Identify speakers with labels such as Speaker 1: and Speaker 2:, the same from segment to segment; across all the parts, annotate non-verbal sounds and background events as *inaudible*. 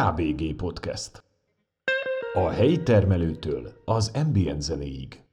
Speaker 1: KBG Podcast. A helyi termelőtől az ambient zenéig.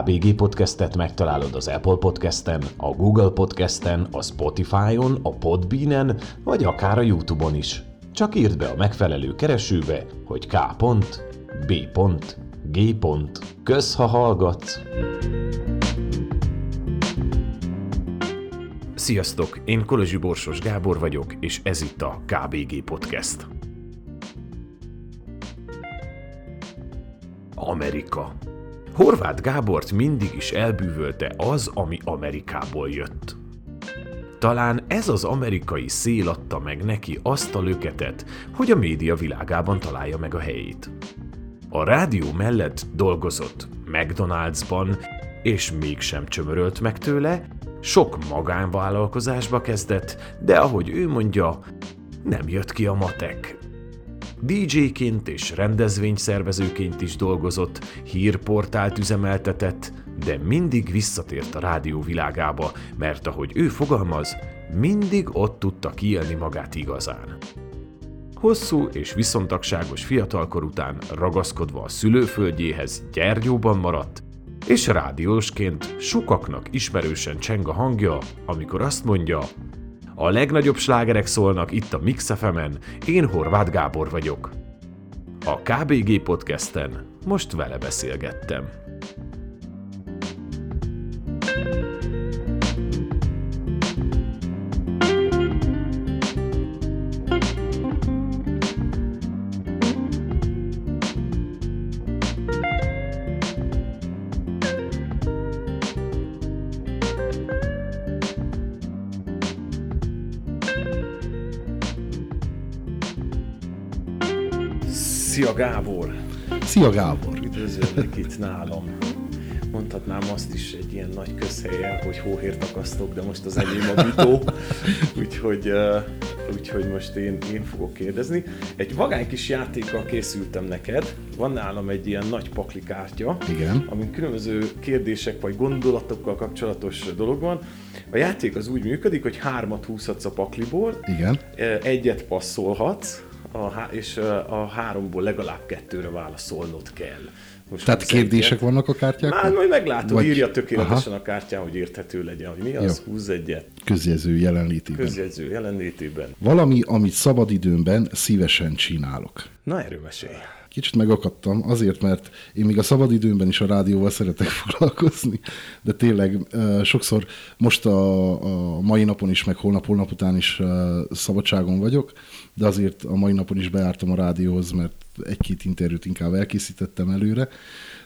Speaker 1: A KBG Podcastet megtalálod az Apple Podcasten, a Google Podcasten, a Spotify-on, a Podbean-en, vagy akár a YouTube-on is. Csak írd be a megfelelő keresőbe, hogy K. B. G. Kösz, ha hallgatsz! Sziasztok, én Kolozsi Borsos Gábor vagyok, és ez itt a KBG Podcast. Amerika. Horváth Gábort mindig is elbűvölte az, ami Amerikából jött. Talán ez az amerikai szél adta meg neki azt a löketet, hogy a média világában találja meg a helyét. A rádió mellett dolgozott McDonald'sban, és mégsem csömörölt meg tőle, sok magánvállalkozásba kezdett, de ahogy ő mondja, nem jött ki a matek. DJ-ként és rendezvényszervezőként is dolgozott, hírportált üzemeltetett, de mindig visszatért a rádió világába, mert ahogy ő fogalmaz, mindig ott tudta kiélni magát igazán. Hosszú és viszontagságos fiatalkor után ragaszkodva a szülőföldjéhez Gyergyóban maradt, és rádiósként sokaknak ismerősen cseng a hangja, amikor azt mondja, a legnagyobb slágerek szólnak itt a Mix FM-en, én Horváth Gábor vagyok. A KBG podcasten most vele beszélgettem. Szia Gábor!
Speaker 2: Szia Gábor!
Speaker 1: Üdvözöllek itt nálam. Mondhatnám azt is egy ilyen nagy közhelyen, hogy hóhért akasztok, de most az enyém a bitó. *laughs* úgyhogy, úgyhogy most én, én fogok kérdezni. Egy vagány kis játékkal készültem neked. Van nálam egy ilyen nagy paklikártya,
Speaker 2: Igen.
Speaker 1: amin különböző kérdések vagy gondolatokkal kapcsolatos dolog van. A játék az úgy működik, hogy hármat húzhatsz a pakliból,
Speaker 2: Igen.
Speaker 1: egyet passzolhatsz, a, há- és a háromból legalább kettőre válaszolnod kell. Most
Speaker 2: Tehát kérdések
Speaker 1: egyet.
Speaker 2: vannak a kártyákon?
Speaker 1: Már majd meglátod,
Speaker 2: Vagy-
Speaker 1: írja tökéletesen
Speaker 2: Aha.
Speaker 1: a kártyán, hogy érthető legyen, hogy mi az,
Speaker 2: Jó.
Speaker 1: húzz egyet,
Speaker 2: Közjegyző jelenlétében.
Speaker 1: közjegyző jelenlétében.
Speaker 2: Valami, amit szabadidőmben szívesen csinálok.
Speaker 1: Na, erről mesélj.
Speaker 2: Kicsit megakadtam, azért, mert én még a szabadidőmben is a rádióval szeretek *laughs* foglalkozni, de tényleg sokszor most a, a mai napon is, meg holnap-holnap után is szabadságon vagyok, de azért a mai napon is bejártam a rádióhoz, mert egy-két interjút inkább elkészítettem előre.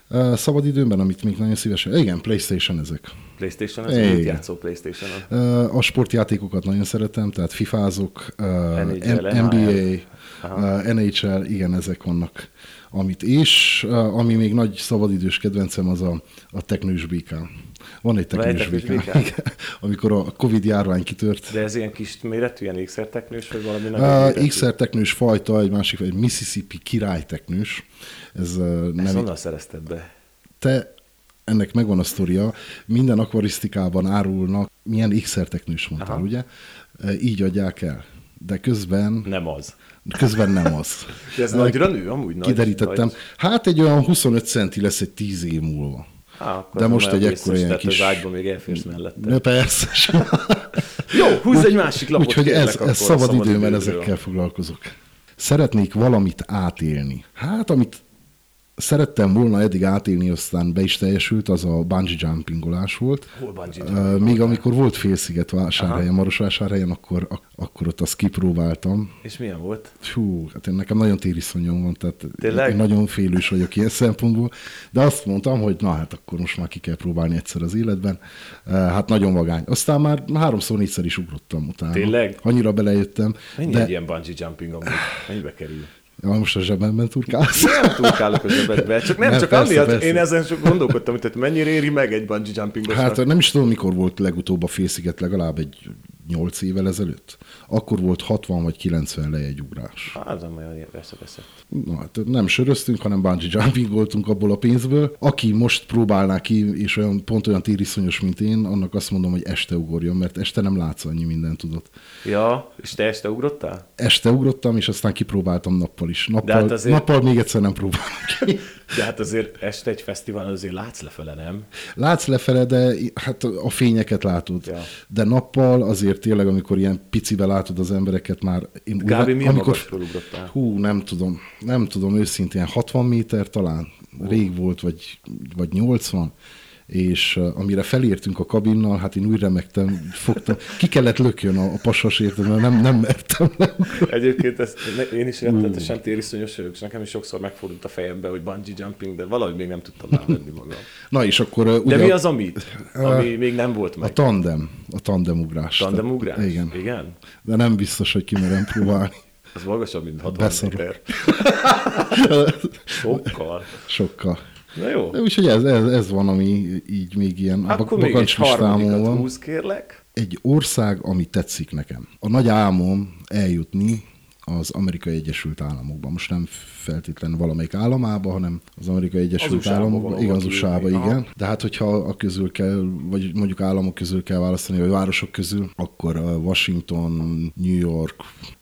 Speaker 2: Ö, Szabadidőmben, amit még nagyon szívesen... Igen, Playstation ezek.
Speaker 1: Playstation,
Speaker 2: Igen.
Speaker 1: mit játszol Playstation-on?
Speaker 2: Ö, A sportjátékokat nagyon szeretem, tehát fifázok, ö,
Speaker 1: NHL,
Speaker 2: NBA,
Speaker 1: Aha.
Speaker 2: NHL, igen, ezek vannak. Amit, és ami még nagy szabadidős kedvencem, az a, a teknős békám. Van egy teknős igen, *laughs* amikor a Covid járvány kitört.
Speaker 1: De ez ilyen kis méretű, ilyen ékszerteknős, vagy valami nagy
Speaker 2: Uh,
Speaker 1: méretű?
Speaker 2: XR teknős fajta, egy másik, egy Mississippi király teknős. Ez,
Speaker 1: Ezt
Speaker 2: nem,
Speaker 1: honnan szerezted be?
Speaker 2: te, ennek megvan a sztoria, minden akvarisztikában árulnak, milyen XR teknős mondtál,
Speaker 1: Aha.
Speaker 2: ugye? Így adják el. De közben,
Speaker 1: Nem az.
Speaker 2: Közben nem az.
Speaker 1: De *laughs* ez nagyra nő, amúgy nagy.
Speaker 2: Kiderítettem.
Speaker 1: Nagy.
Speaker 2: Hát egy olyan 25 centi lesz egy 10 év múlva.
Speaker 1: Á, akkor
Speaker 2: De most egy ekkora ilyen
Speaker 1: tehát
Speaker 2: kis-
Speaker 1: az ágyban még elférsz mellette.
Speaker 2: De persze. *laughs*
Speaker 1: Jó, húzz egy másik lapot.
Speaker 2: Úgyhogy ez, ez szabad időmben
Speaker 1: szabadidődről.
Speaker 2: ezekkel foglalkozok. Szeretnék valamit átélni. Hát, amit szerettem volna eddig átélni, aztán be is teljesült, az a bungee jumpingolás volt.
Speaker 1: Hol bungee jumping
Speaker 2: Még amikor volt félsziget vásárhelyen,
Speaker 1: Aha.
Speaker 2: Marosvásárhelyen, akkor, ak- akkor ott azt kipróbáltam.
Speaker 1: És milyen volt?
Speaker 2: Hú, hát én nekem nagyon tériszonyom van, tehát
Speaker 1: Tényleg?
Speaker 2: én nagyon félős vagyok ilyen szempontból, de azt mondtam, hogy na hát akkor most már ki kell próbálni egyszer az életben. Hát nagyon vagány. Aztán már háromszor, négyszer is ugrottam utána.
Speaker 1: Tényleg?
Speaker 2: Annyira belejöttem.
Speaker 1: Mennyi
Speaker 2: de
Speaker 1: egy ilyen bungee jumping amúgy? Mennyibe kerül?
Speaker 2: Ja, most a zsebemben turkálsz.
Speaker 1: Nem túlkálok a zsebedbe, csak nem,
Speaker 2: Nem,
Speaker 1: csak
Speaker 2: persze,
Speaker 1: amiatt,
Speaker 2: persze.
Speaker 1: én ezen csak gondolkodtam, hogy mennyire éri meg egy bungee jumpingosnak.
Speaker 2: Hát nem is tudom, mikor volt legutóbb a félsziget, legalább egy 8 évvel ezelőtt. Akkor volt 60 vagy 90 le egy ugrás.
Speaker 1: Hát nem olyan veszett.
Speaker 2: Na, hát nem söröztünk, hanem bungee jumping voltunk abból a pénzből. Aki most próbálná ki, és olyan, pont olyan tériszonyos, mint én, annak azt mondom, hogy este ugorjon, mert este nem látsz annyi mindent, tudod.
Speaker 1: Ja, és te este ugrottál?
Speaker 2: Este ugrottam, és aztán kipróbáltam nappal is. Nappal, hát azért... nappal még egyszer nem próbálom ki. *laughs*
Speaker 1: De hát azért este egy fesztivál azért látsz lefele, nem?
Speaker 2: Látsz lefele, de hát a fényeket látod. Ja. De nappal azért tényleg, amikor ilyen picivel látod az embereket már...
Speaker 1: Én Gábi, milyen amikor, ugrottál?
Speaker 2: Hú, nem tudom. Nem tudom, őszintén 60 méter talán. Rég volt, vagy, vagy 80 és amire felértünk a kabinnal, hát én úgy remektem, fogtam, ki kellett lökjön a, a pasasért, mert nem, nem mertem. Nem.
Speaker 1: Egyébként ezt, én is rettetesen tériszonyos vagyok, és nekem is sokszor megfordult a fejembe, hogy bungee jumping, de valahogy még nem tudtam rávenni magam.
Speaker 2: Na és akkor...
Speaker 1: Uh, ugye, de mi az, amit? Ami uh, még nem volt meg?
Speaker 2: A tandem, a tandemugrás.
Speaker 1: Tandemugrás?
Speaker 2: Igen.
Speaker 1: Igen?
Speaker 2: De nem biztos, hogy kimerem próbálni.
Speaker 1: Az magasabb, mint 60 méter. *laughs* Sokkal.
Speaker 2: Sokkal.
Speaker 1: Na jó.
Speaker 2: De úgyhogy ez, ez, ez van, ami így még ilyen
Speaker 1: Akkor még egy harmadikat húz, kérlek.
Speaker 2: Egy ország, ami tetszik nekem. A nagy álmom eljutni az Amerikai Egyesült Államokban. Most nem feltétlenül valamelyik államába, hanem az Amerikai Egyesült Államokban. Igen, az usa igen. De hát, hogyha a közül kell, vagy mondjuk államok közül kell választani, vagy városok közül, akkor Washington, New York,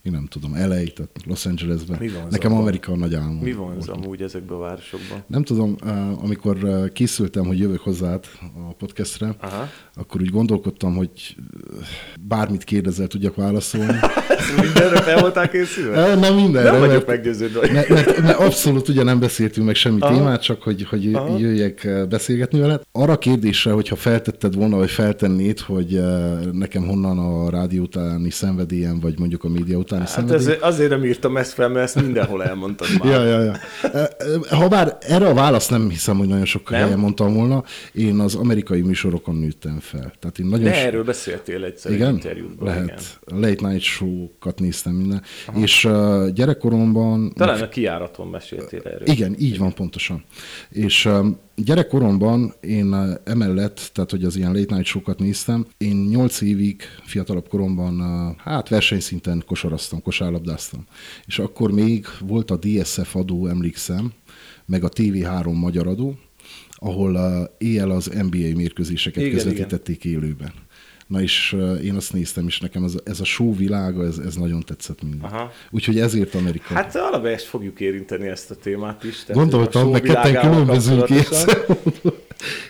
Speaker 2: én nem tudom, LA, tehát Los Angelesben. Nekem Amerika a nagy álmom.
Speaker 1: Mi van az amúgy ezekben a városokban?
Speaker 2: Nem tudom, amikor készültem, hogy jövök hozzád a podcastre, Aha. akkor úgy gondolkodtam, hogy bármit kérdezel, tudjak válaszolni. *laughs*
Speaker 1: Mindenre fel voltál készülve?
Speaker 2: Nem mindenre.
Speaker 1: Nem vagyok meggyőződve.
Speaker 2: Mert, mert, mert abszolút ugye nem beszéltünk meg semmi Aha. témát, csak hogy, hogy Aha. jöjjek beszélgetni veled. Arra a kérdésre, hogyha feltetted volna, vagy feltennéd, hogy nekem honnan a rádió utáni szenvedélyem, vagy mondjuk a média utáni hát szenvedély.
Speaker 1: Ez, azért nem írtam ezt fel, mert ezt mindenhol elmondtad már.
Speaker 2: ja, ja, ja. Ha bár erre a választ nem hiszem, hogy nagyon sok helyen mondtam volna, én az amerikai műsorokon nőttem fel. Tehát én nagyon
Speaker 1: De so... erről beszéltél egyszer
Speaker 2: igen? egy Lehet. Igen. Late night show-kat néztem minden. Aha. És uh, gyerekkoromban...
Speaker 1: Talán a kiáraton meséltél erről.
Speaker 2: Igen, így van pontosan. És um, gyerekkoromban én uh, emellett, tehát hogy az ilyen late night show-kat néztem, én nyolc évig fiatalabb koromban uh, hát versenyszinten kosaraztam, kosárlabdáztam. És akkor még volt a DSF adó, emlékszem, meg a TV3 magyar adó, ahol uh, éjjel az NBA mérkőzéseket igen, közvetítették igen. élőben. Na és én azt néztem, és nekem ez, ez a show világa, ez, ez nagyon tetszett minden. Úgyhogy ezért Amerika.
Speaker 1: Hát alapvetően fogjuk érinteni ezt a témát is.
Speaker 2: Tehát Gondoltam, meg ketten különbözünk *laughs*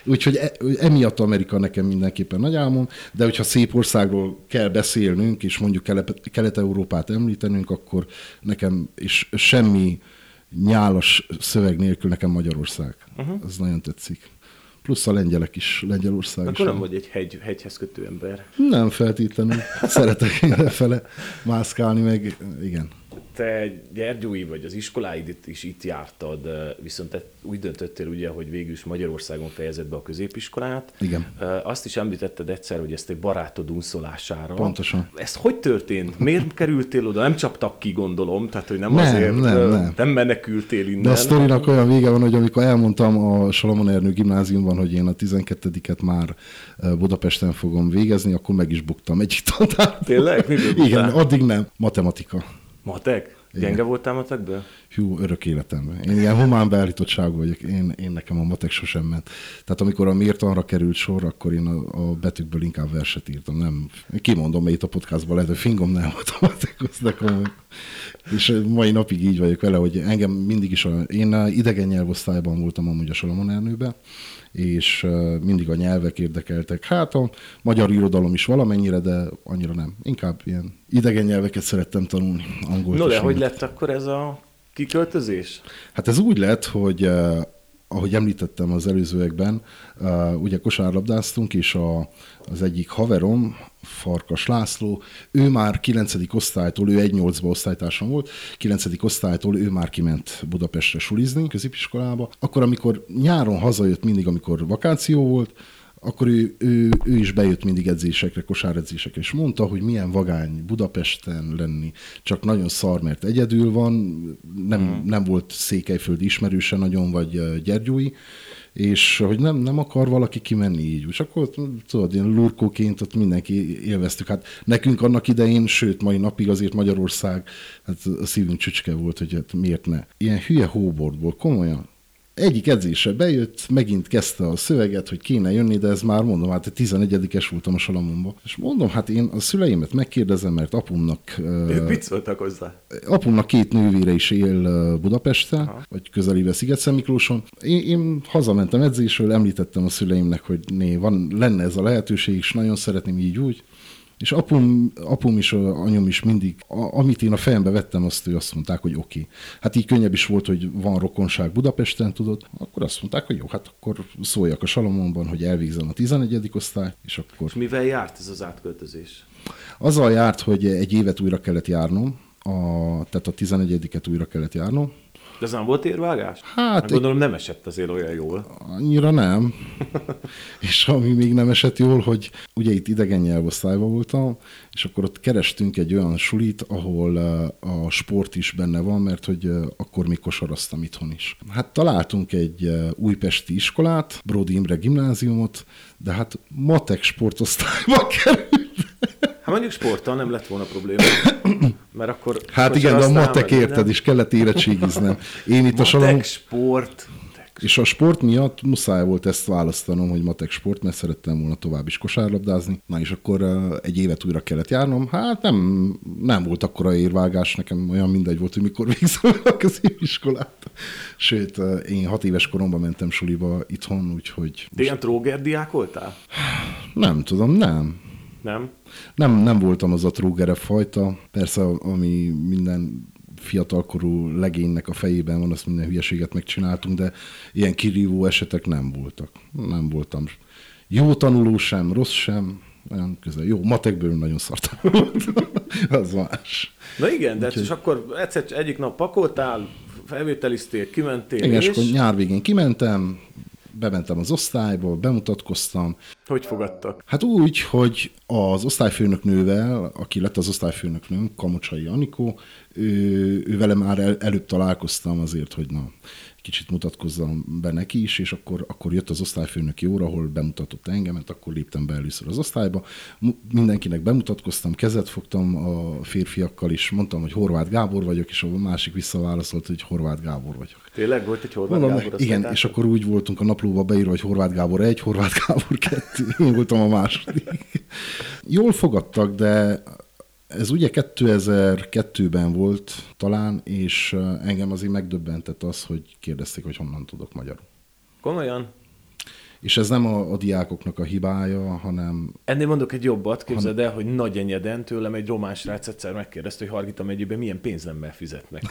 Speaker 2: Úgyhogy e, emiatt Amerika nekem mindenképpen nagy álmom, de hogyha szép országról kell beszélnünk, és mondjuk Kelet-Európát említenünk, akkor nekem, és semmi nyálas szöveg nélkül nekem Magyarország. Uh-huh. Ez nagyon tetszik. Plusz a lengyelek is, Lengyelország
Speaker 1: Akkor is. nem vagy egy hegy, hegyhez kötő ember.
Speaker 2: Nem feltétlenül. Szeretek *laughs* fele mászkálni, meg igen
Speaker 1: te Gyergyói vagy az iskoláidat is itt jártad, viszont te úgy döntöttél ugye, hogy végül is Magyarországon fejezed be a középiskolát.
Speaker 2: Igen.
Speaker 1: Azt is említetted egyszer, hogy ezt egy barátod unszolására.
Speaker 2: Pontosan.
Speaker 1: Ez hogy történt? Miért kerültél oda? Nem csaptak ki, gondolom, tehát hogy nem, nem azért, nem, nem. nem menekültél innen.
Speaker 2: De a sztorinak olyan vége van, hogy amikor elmondtam a Salomon Ernő gimnáziumban, hogy én a 12-et már Budapesten fogom végezni, akkor meg is buktam egyik *laughs* tantárt.
Speaker 1: Tényleg?
Speaker 2: Igen, addig nem. Matematika.
Speaker 1: Matek? Gyenge voltál matekből?
Speaker 2: Hú, örök életemben. Én ilyen humán beállítottságú vagyok. Én, én nekem a matek sosem ment. Tehát amikor a mértanra került sor, akkor én a, a betűkből inkább verset írtam. Nem, kimondom, mert itt a podcastban lehet, hogy fingom nem volt a matekhoz, de komoly. És mai napig így vagyok vele, hogy engem mindig is, a, én idegen nyelvosztályban voltam amúgy a Salomon Ernőben, és mindig a nyelvek érdekeltek. Hát a magyar irodalom is valamennyire, de annyira nem. Inkább ilyen idegen nyelveket szerettem tanulni. Angol
Speaker 1: no, de hogy lett akkor ez a kiköltözés?
Speaker 2: Hát ez úgy lett, hogy ahogy említettem az előzőekben, uh, ugye kosárlabdáztunk, és a, az egyik haverom, Farkas László, ő már 9. osztálytól, ő 1-8-ba osztálytársam volt, 9. osztálytól ő már kiment Budapestre sulizni, középiskolába. Akkor, amikor nyáron hazajött mindig, amikor vakáció volt, akkor ő, ő, ő is bejött mindig edzésekre, kosáredzésekre, és mondta, hogy milyen vagány Budapesten lenni, csak nagyon szar, mert egyedül van, nem, mm. nem volt székelyföldi ismerőse nagyon, vagy Gyergyói, és hogy nem, nem akar valaki kimenni így. És akkor tudod, ilyen lurkóként ott mindenki élveztük. Hát nekünk annak idején, sőt, mai napig azért Magyarország, hát a szívünk csücske volt, hogy hát miért ne. Ilyen hülye hóbordból, komolyan egyik edzése bejött, megint kezdte a szöveget, hogy kéne jönni, de ez már mondom, hát 11-es voltam a Salamonba. És mondom, hát én a szüleimet megkérdezem, mert apumnak...
Speaker 1: Ők mit szóltak hozzá?
Speaker 2: Apumnak két nővére is él Budapesten, Aha. vagy közelébe sziget Miklóson. Én, én hazamentem edzésről, említettem a szüleimnek, hogy né, van, lenne ez a lehetőség, és nagyon szeretném így úgy. És apum, apum is, anyum is mindig, a, amit én a fejembe vettem, azt, hogy azt mondták, hogy oké. Okay. Hát így könnyebb is volt, hogy van rokonság Budapesten, tudod, akkor azt mondták, hogy jó, hát akkor szóljak a Salomonban, hogy elvégzem a 11. osztály, és akkor... És
Speaker 1: mivel járt ez az átköltözés?
Speaker 2: Azzal járt, hogy egy évet újra kellett járnom, a, tehát a 11-et újra kellett járnom,
Speaker 1: de ez nem volt érvágás?
Speaker 2: Hát...
Speaker 1: Hát gondolom nem esett azért olyan jól.
Speaker 2: Annyira nem. *laughs* és ami még nem esett jól, hogy ugye itt idegen nyelvosztályban voltam, és akkor ott kerestünk egy olyan sulit, ahol a sport is benne van, mert hogy akkor még kosaraztam itthon is. Hát találtunk egy újpesti iskolát, Brody Imre gimnáziumot, de hát matek sportosztályba *laughs* került.
Speaker 1: Hát mondjuk sporttal nem lett volna probléma. *coughs* Mert akkor...
Speaker 2: Hát igen, de a matek érted, is kellett érettségiznem. Én itt
Speaker 1: matek, a salom... sport.
Speaker 2: És a sport miatt muszáj volt ezt választanom, hogy matek sport, mert szerettem volna tovább is kosárlabdázni. Na és akkor egy évet újra kellett járnom. Hát nem, nem volt akkora érvágás, nekem olyan mindegy volt, hogy mikor *laughs* végzem a középiskolát. Sőt, én hat éves koromban mentem suliba itthon, úgyhogy...
Speaker 1: De ilyen trógerdiák voltál?
Speaker 2: Nem tudom, nem.
Speaker 1: Nem?
Speaker 2: Nem, nem voltam az a trógere fajta. Persze, ami minden fiatalkorú legénynek a fejében van, azt minden hülyeséget megcsináltunk, de ilyen kirívó esetek nem voltak. Nem voltam jó tanuló sem, rossz sem, olyan közel. Jó, matekből nagyon szartam. *laughs* az más.
Speaker 1: Na igen, de Úgyhogy... és akkor egyszer egyik nap pakoltál, felvételiztél, kimentél,
Speaker 2: Igen, és, és akkor nyár végén kimentem, bementem az osztályba, bemutatkoztam.
Speaker 1: Hogy fogadtak?
Speaker 2: Hát úgy, hogy az osztályfőnöknővel, aki lett az osztályfőnöknőm, Kamocsai Anikó, ő, ő vele már el, előbb találkoztam azért, hogy na, kicsit mutatkozzam be neki is, és akkor, akkor jött az osztályfőnöki óra, ahol bemutatott engemet, akkor léptem be először az osztályba. Mindenkinek bemutatkoztam, kezet fogtam a férfiakkal is, mondtam, hogy Horváth Gábor vagyok, és a másik visszaválaszolt, hogy Horváth Gábor vagyok.
Speaker 1: Tényleg volt egy Horváth Mondom, Gábor?
Speaker 2: Igen, és akkor úgy voltunk a naplóba beírva, hogy Horváth Gábor egy, Horváth Gábor kettő. Én voltam a második. Jól fogadtak, de ez ugye 2002-ben volt talán, és engem azért megdöbbentett az, hogy kérdezték, hogy honnan tudok magyarul.
Speaker 1: Komolyan?
Speaker 2: És ez nem a, a diákoknak a hibája, hanem...
Speaker 1: Ennél mondok egy jobbat, képzeld el, hogy nagy enyeden tőlem egy román srác egyszer megkérdezte, hogy Hargita megyében milyen pénzemmel fizetnek.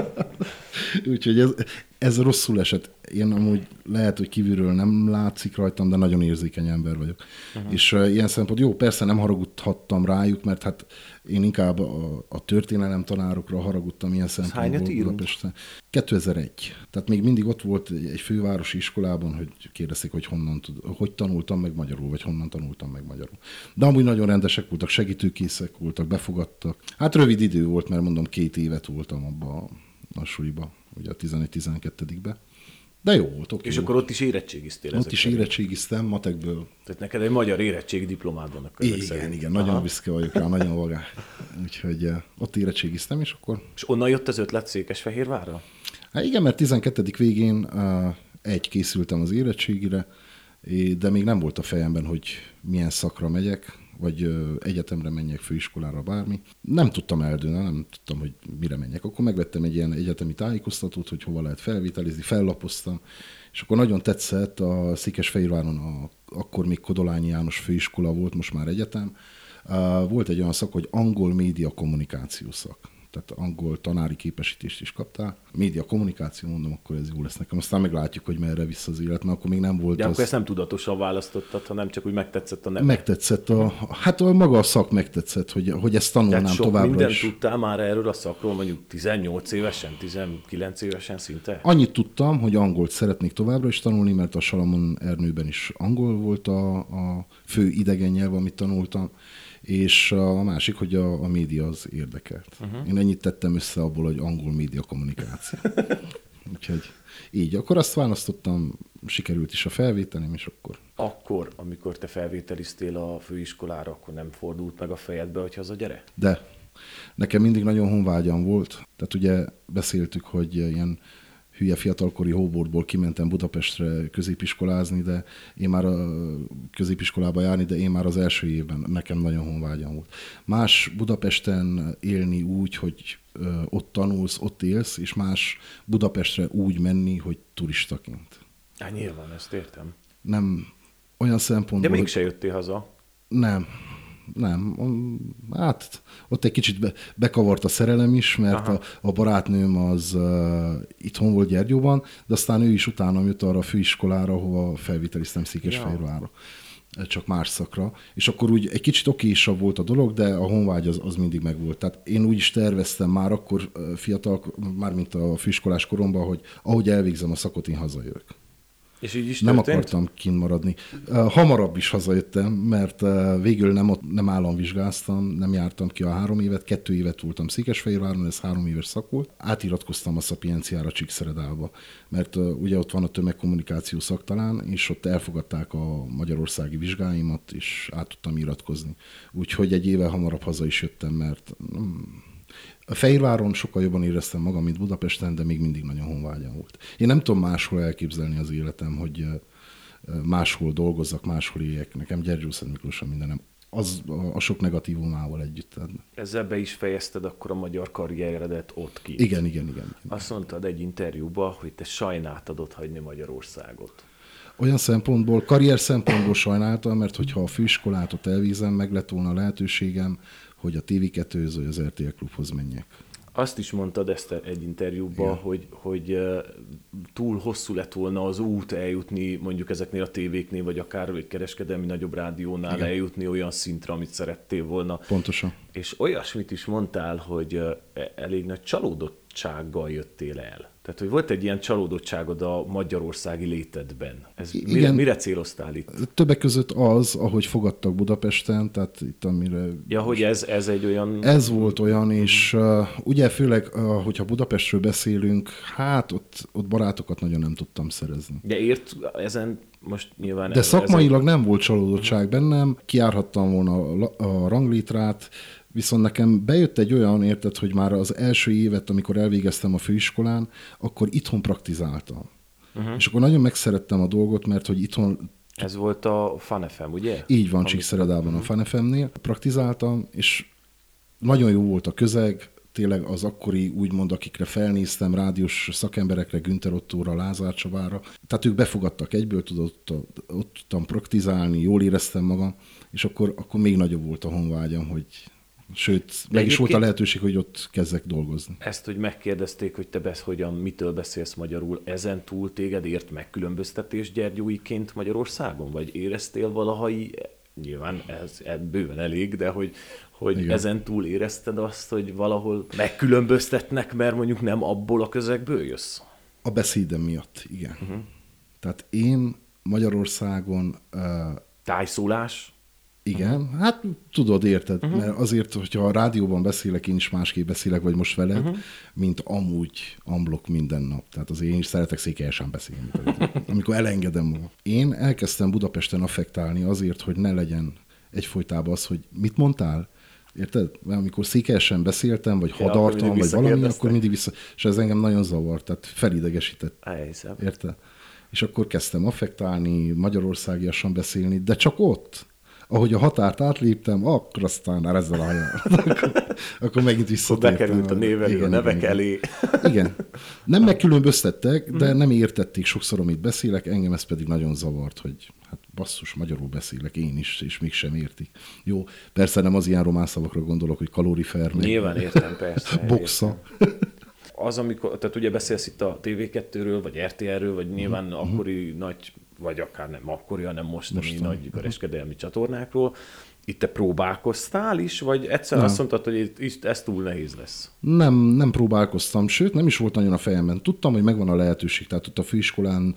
Speaker 1: *laughs*
Speaker 2: Úgyhogy ez, ez rosszul esett. Én amúgy lehet, hogy kívülről nem látszik rajtam, de nagyon érzékeny ember vagyok. Uh-huh. És uh, ilyen szempont, jó, persze nem haragudhattam rájuk, mert hát én inkább a, a történelem tanárokra haragudtam ilyen szempontból Budapesten. 2001. Tehát még mindig ott volt egy fővárosi iskolában, hogy kérdezték, hogy honnan tud, hogy tanultam meg magyarul, vagy honnan tanultam meg magyarul. De amúgy nagyon rendesek voltak, segítőkészek voltak, befogadtak. Hát rövid idő volt, mert mondom, két évet voltam abban a suliba, ugye a 11-12-be. De jó volt, oké.
Speaker 1: És
Speaker 2: jó.
Speaker 1: akkor ott is érettségiztél
Speaker 2: Ott is szerint. érettségiztem matekből.
Speaker 1: Tehát neked egy magyar érettségi diplomád van akkor
Speaker 2: Igen, szerint. igen, nagyon Aha. büszke vagyok rá, nagyon vagá. Úgyhogy uh, ott érettségiztem, és akkor...
Speaker 1: És onnan jött az ötlet Székesfehérvárra?
Speaker 2: Hát igen, mert 12. végén uh, egy készültem az érettségire, de még nem volt a fejemben, hogy milyen szakra megyek, vagy egyetemre menjek, főiskolára, bármi. Nem tudtam eldőni, nem tudtam, hogy mire menjek. Akkor megvettem egy ilyen egyetemi tájékoztatót, hogy hova lehet felvételizni, fellapoztam, és akkor nagyon tetszett a Székesfehérváron, a, akkor még Kodolányi János főiskola volt, most már egyetem, volt egy olyan szak, hogy angol média kommunikáció szak tehát angol tanári képesítést is kaptál. Média kommunikáció, mondom, akkor ez jó lesz nekem. Aztán meglátjuk, hogy merre vissza az élet, mert akkor még nem volt.
Speaker 1: De
Speaker 2: az...
Speaker 1: akkor ezt nem tudatosan választottad, hanem csak úgy megtetszett a neve.
Speaker 2: Megtetszett a, hát a maga a szak megtetszett, hogy, hogy ezt tanulnám Tehát sok továbbra
Speaker 1: mindent is. tudtál már erről a szakról, mondjuk 18 évesen, 19 évesen szinte?
Speaker 2: Annyit tudtam, hogy angolt szeretnék továbbra is tanulni, mert a Salamon Ernőben is angol volt a, a fő idegen nyelv, amit tanultam és a másik, hogy a, a média az érdekelt. Uh-huh. Én ennyit tettem össze abból, hogy angol média kommunikáció. *laughs* Úgyhogy így. Akkor azt választottam, sikerült is a felvételim, és akkor...
Speaker 1: Akkor, amikor te felvételiztél a főiskolára, akkor nem fordult meg a fejedbe, hogy haza gyere?
Speaker 2: De. Nekem mindig nagyon honvágyam volt. Tehát ugye beszéltük, hogy ilyen hülye fiatalkori hóbortból kimentem Budapestre középiskolázni, de én már a középiskolába járni, de én már az első évben nekem nagyon honvágyam volt. Más Budapesten élni úgy, hogy ott tanulsz, ott élsz, és más Budapestre úgy menni, hogy turistaként.
Speaker 1: Hát nyilván, ezt értem.
Speaker 2: Nem olyan szempontból...
Speaker 1: De mégse jöttél haza.
Speaker 2: Nem, nem. Hát ott egy kicsit be, bekavart a szerelem is, mert a, a barátnőm az uh, itthon volt Gyergyóban, de aztán ő is utána jött arra a főiskolára, ahova felviteliztem Székesfehérvárra. Ja. Csak más szakra. És akkor úgy egy kicsit okésabb volt a dolog, de a honvágy az, az mindig megvolt. Tehát én úgy is terveztem már akkor fiatal, már mint a főiskolás koromban, hogy ahogy elvégzem a szakot, én hazajövök.
Speaker 1: És így is
Speaker 2: Nem
Speaker 1: történt?
Speaker 2: akartam kint maradni. Hamarabb is hazajöttem, mert végül nem, ott, nem államvizsgáztam, nem jártam ki a három évet, kettő évet voltam Székesfehérváron, ez három éves szak volt. Átiratkoztam a Szapienciára Csíkszeredába, mert ugye ott van a tömegkommunikáció szaktalán, és ott elfogadták a magyarországi vizsgáimat, és át tudtam iratkozni. Úgyhogy egy éve hamarabb haza is jöttem, mert hmm, a Fehérváron sokkal jobban éreztem magam, mint Budapesten, de még mindig nagyon honvágyam volt. Én nem tudom máshol elképzelni az életem, hogy máshol dolgozzak, máshol éljek. Nekem Gyergyó Szent Miklós a mindenem. Az a sok negatívumával együtt.
Speaker 1: Ezzel be is fejezted akkor a magyar karrieredet ott ki.
Speaker 2: Igen, igen, igen. igen.
Speaker 1: Azt mondtad egy interjúban, hogy te sajnáltad ott hagyni Magyarországot.
Speaker 2: Olyan szempontból, karrier szempontból sajnáltam, mert hogyha a főiskolát ott elvízem, meg lett volna a lehetőségem, hogy a TV2-höz vagy az RTL klubhoz menjek.
Speaker 1: Azt is mondtad ezt egy interjúban, yeah. hogy, hogy túl hosszú lett volna az út eljutni mondjuk ezeknél a tévéknél, vagy akár egy kereskedelmi nagyobb rádiónál Igen. eljutni olyan szintre, amit szerettél volna.
Speaker 2: Pontosan.
Speaker 1: És olyasmit is mondtál, hogy e, elég nagy csalódottsággal jöttél el. Tehát, hogy volt egy ilyen csalódottságod a magyarországi létedben. Ez Igen, mire, mire céloztál itt?
Speaker 2: Többek között az, ahogy fogadtak Budapesten, tehát itt amire...
Speaker 1: Ja, hogy ez, ez egy olyan...
Speaker 2: Ez volt olyan, és uh, ugye főleg, uh, hogyha Budapestről beszélünk, hát ott, ott barátokat nagyon nem tudtam szerezni.
Speaker 1: De ért ezen most nyilván...
Speaker 2: De szakmailag ezen... nem volt csalódottság bennem, kiárhattam volna a, a ranglétrát, Viszont nekem bejött egy olyan, érted, hogy már az első évet, amikor elvégeztem a főiskolán, akkor itthon praktizáltam. Uh-huh. És akkor nagyon megszerettem a dolgot, mert hogy itthon
Speaker 1: ez volt a FanFM, ugye?
Speaker 2: Így van, Csíkszeredában a FanFM-nél. Praktizáltam, és nagyon jó volt a közeg, tényleg az akkori, úgymond, akikre felnéztem, rádiós szakemberekre, Günther Ottóra, Lázár Csabára. Tehát ők befogadtak egyből, tudott, ott tudtam praktizálni, jól éreztem magam, és akkor, akkor még nagyobb volt a honvágyam, hogy Sőt, meg is volt a lehetőség, hogy ott kezdek dolgozni.
Speaker 1: Ezt, hogy megkérdezték, hogy te besz, hogyan, mitől beszélsz magyarul, ezen túl téged ért megkülönböztetés gyergyóiként Magyarországon? Vagy éreztél valahai, nyilván ez, ez bőven elég, de hogy, hogy Igen. ezen túl érezted azt, hogy valahol megkülönböztetnek, mert mondjuk nem abból a közegből jössz?
Speaker 2: A beszédem miatt, igen. Uh-huh. Tehát én Magyarországon... Uh,
Speaker 1: Tájszólás?
Speaker 2: Igen, hát tudod, érted, uh-huh. mert azért, hogyha a rádióban beszélek, én is másképp beszélek, vagy most veled, uh-huh. mint amúgy amblok minden nap. Tehát azért én is szeretek székelyesen beszélni, amikor elengedem magam. Én elkezdtem Budapesten affektálni azért, hogy ne legyen egyfolytában az, hogy mit mondtál, Érted? Mert amikor székelyesen beszéltem, vagy ja, hadartam, vagy valami, akkor mindig vissza... És ez engem nagyon zavart, tehát felidegesített.
Speaker 1: Elhiszem.
Speaker 2: Érted? És akkor kezdtem affektálni, magyarországiasan beszélni, de csak ott ahogy a határt átléptem, akkor aztán már ezzel a hajjal. *laughs* akkor, akkor megint visszatértem.
Speaker 1: Bekerült a névelő igen, a nevek igen, elé. *laughs*
Speaker 2: igen. Nem megkülönböztettek, de nem értették sokszor, amit beszélek, engem ez pedig nagyon zavart, hogy hát basszus, magyarul beszélek én is, és mégsem értik. Jó, persze nem az ilyen román szavakra gondolok, hogy kalórifer,
Speaker 1: meg Nyilván értem, persze. *laughs*
Speaker 2: Boxa.
Speaker 1: Az, amikor, tehát ugye beszélsz itt a TV2-ről, vagy RTL-ről, vagy nyilván mm-hmm. akkori nagy vagy akár nem akkori, hanem mostani Mostan. nagy kereskedelmi csatornákról. Itt te próbálkoztál is, vagy egyszer nem. azt mondtad, hogy ez túl nehéz lesz?
Speaker 2: Nem, nem próbálkoztam, sőt nem is volt nagyon a fejemben. Tudtam, hogy megvan a lehetőség, tehát ott a főiskolán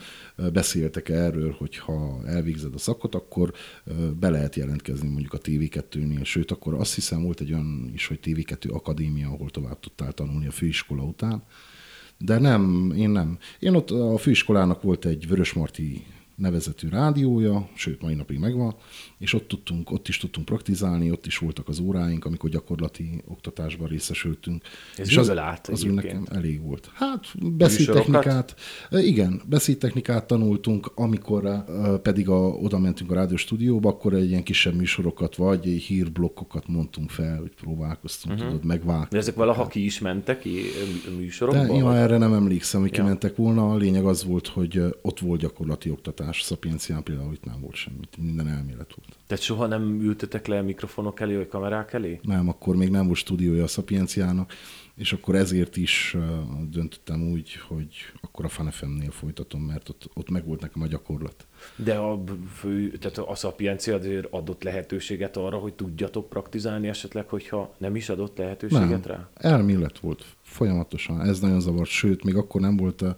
Speaker 2: beszéltek erről, hogy ha elvégzed a szakot, akkor be lehet jelentkezni mondjuk a TV2-nél, sőt akkor azt hiszem volt egy olyan is, hogy TV2 akadémia, ahol tovább tudtál tanulni a főiskola után De nem, én nem. Én ott a főiskolának volt egy Vörösmarty nevezetű rádiója, sőt, mai napig megvan, és ott, tudtunk, ott is tudtunk praktizálni, ott is voltak az óráink, amikor gyakorlati oktatásban részesültünk.
Speaker 1: Ez
Speaker 2: és az,
Speaker 1: állt
Speaker 2: az úgy nekem elég volt. Hát beszédtechnikát, igen, beszédtechnikát tanultunk, amikor ö, pedig a, oda mentünk a rádióstúdióba, akkor egy ilyen kisebb műsorokat, vagy hírblokkokat mondtunk fel, hogy próbálkoztunk, uh-huh. tudod, megvágni.
Speaker 1: De ezek valaha ki is mentek műsorokba?
Speaker 2: De
Speaker 1: vagy?
Speaker 2: erre nem emlékszem, hogy kimentek volna. A lényeg az volt, hogy ö, ott volt gyakorlati oktatás. Szapiencián például itt nem volt semmi, minden elmélet volt.
Speaker 1: Tehát soha nem ültetek le mikrofonok elé, vagy kamerák elé?
Speaker 2: Nem, akkor még nem volt stúdiója a Szapienciának, és akkor ezért is döntöttem úgy, hogy akkor a FanFM-nél folytatom, mert ott, ott meg volt nekem a gyakorlat.
Speaker 1: De a fő, tehát a szapiencia azért adott lehetőséget arra, hogy tudjatok praktizálni esetleg, hogyha nem is adott lehetőséget
Speaker 2: Nem,
Speaker 1: rá?
Speaker 2: elmélet volt folyamatosan. Ez nagyon zavart, sőt, még akkor nem volt a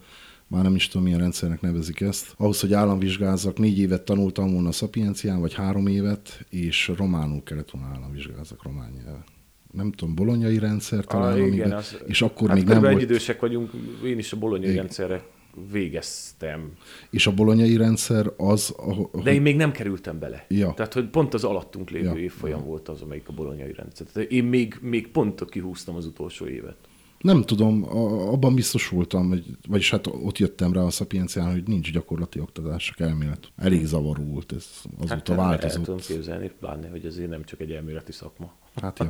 Speaker 2: már nem is tudom, milyen rendszernek nevezik ezt. Ahhoz, hogy államvizsgázzak, négy évet tanultam volna a szapiencián, vagy három évet, és románul kellett volna államvizsgázzak román nyelven. Nem tudom, bolonyai rendszer talán,
Speaker 1: Ah,
Speaker 2: amiben,
Speaker 1: igen, az,
Speaker 2: és akkor
Speaker 1: hát
Speaker 2: még nem volt,
Speaker 1: idősek vagyunk, én is a bolonyai
Speaker 2: Igen.
Speaker 1: rendszerre végeztem.
Speaker 2: és a bolonyai rendszer az, ahogy,
Speaker 1: De én még nem kerültem bele.
Speaker 2: Ja.
Speaker 1: Tehát, hogy pont az alattunk lévő
Speaker 2: Ja.
Speaker 1: évfolyam volt az, amelyik a bolonyai rendszer. Tehát én még, még pont kihúztam az utolsó évet.
Speaker 2: Nem tudom, abban biztos voltam, hogy, vagyis hát ott jöttem rá a szapiencián, hogy nincs gyakorlati oktatás, csak elmélet. Elég zavaró volt ez, azóta
Speaker 1: Hát el- El
Speaker 2: változott.
Speaker 1: tudom képzelni, pláne, hogy ezért nem csak egy elméleti szakma.
Speaker 2: Hát jó.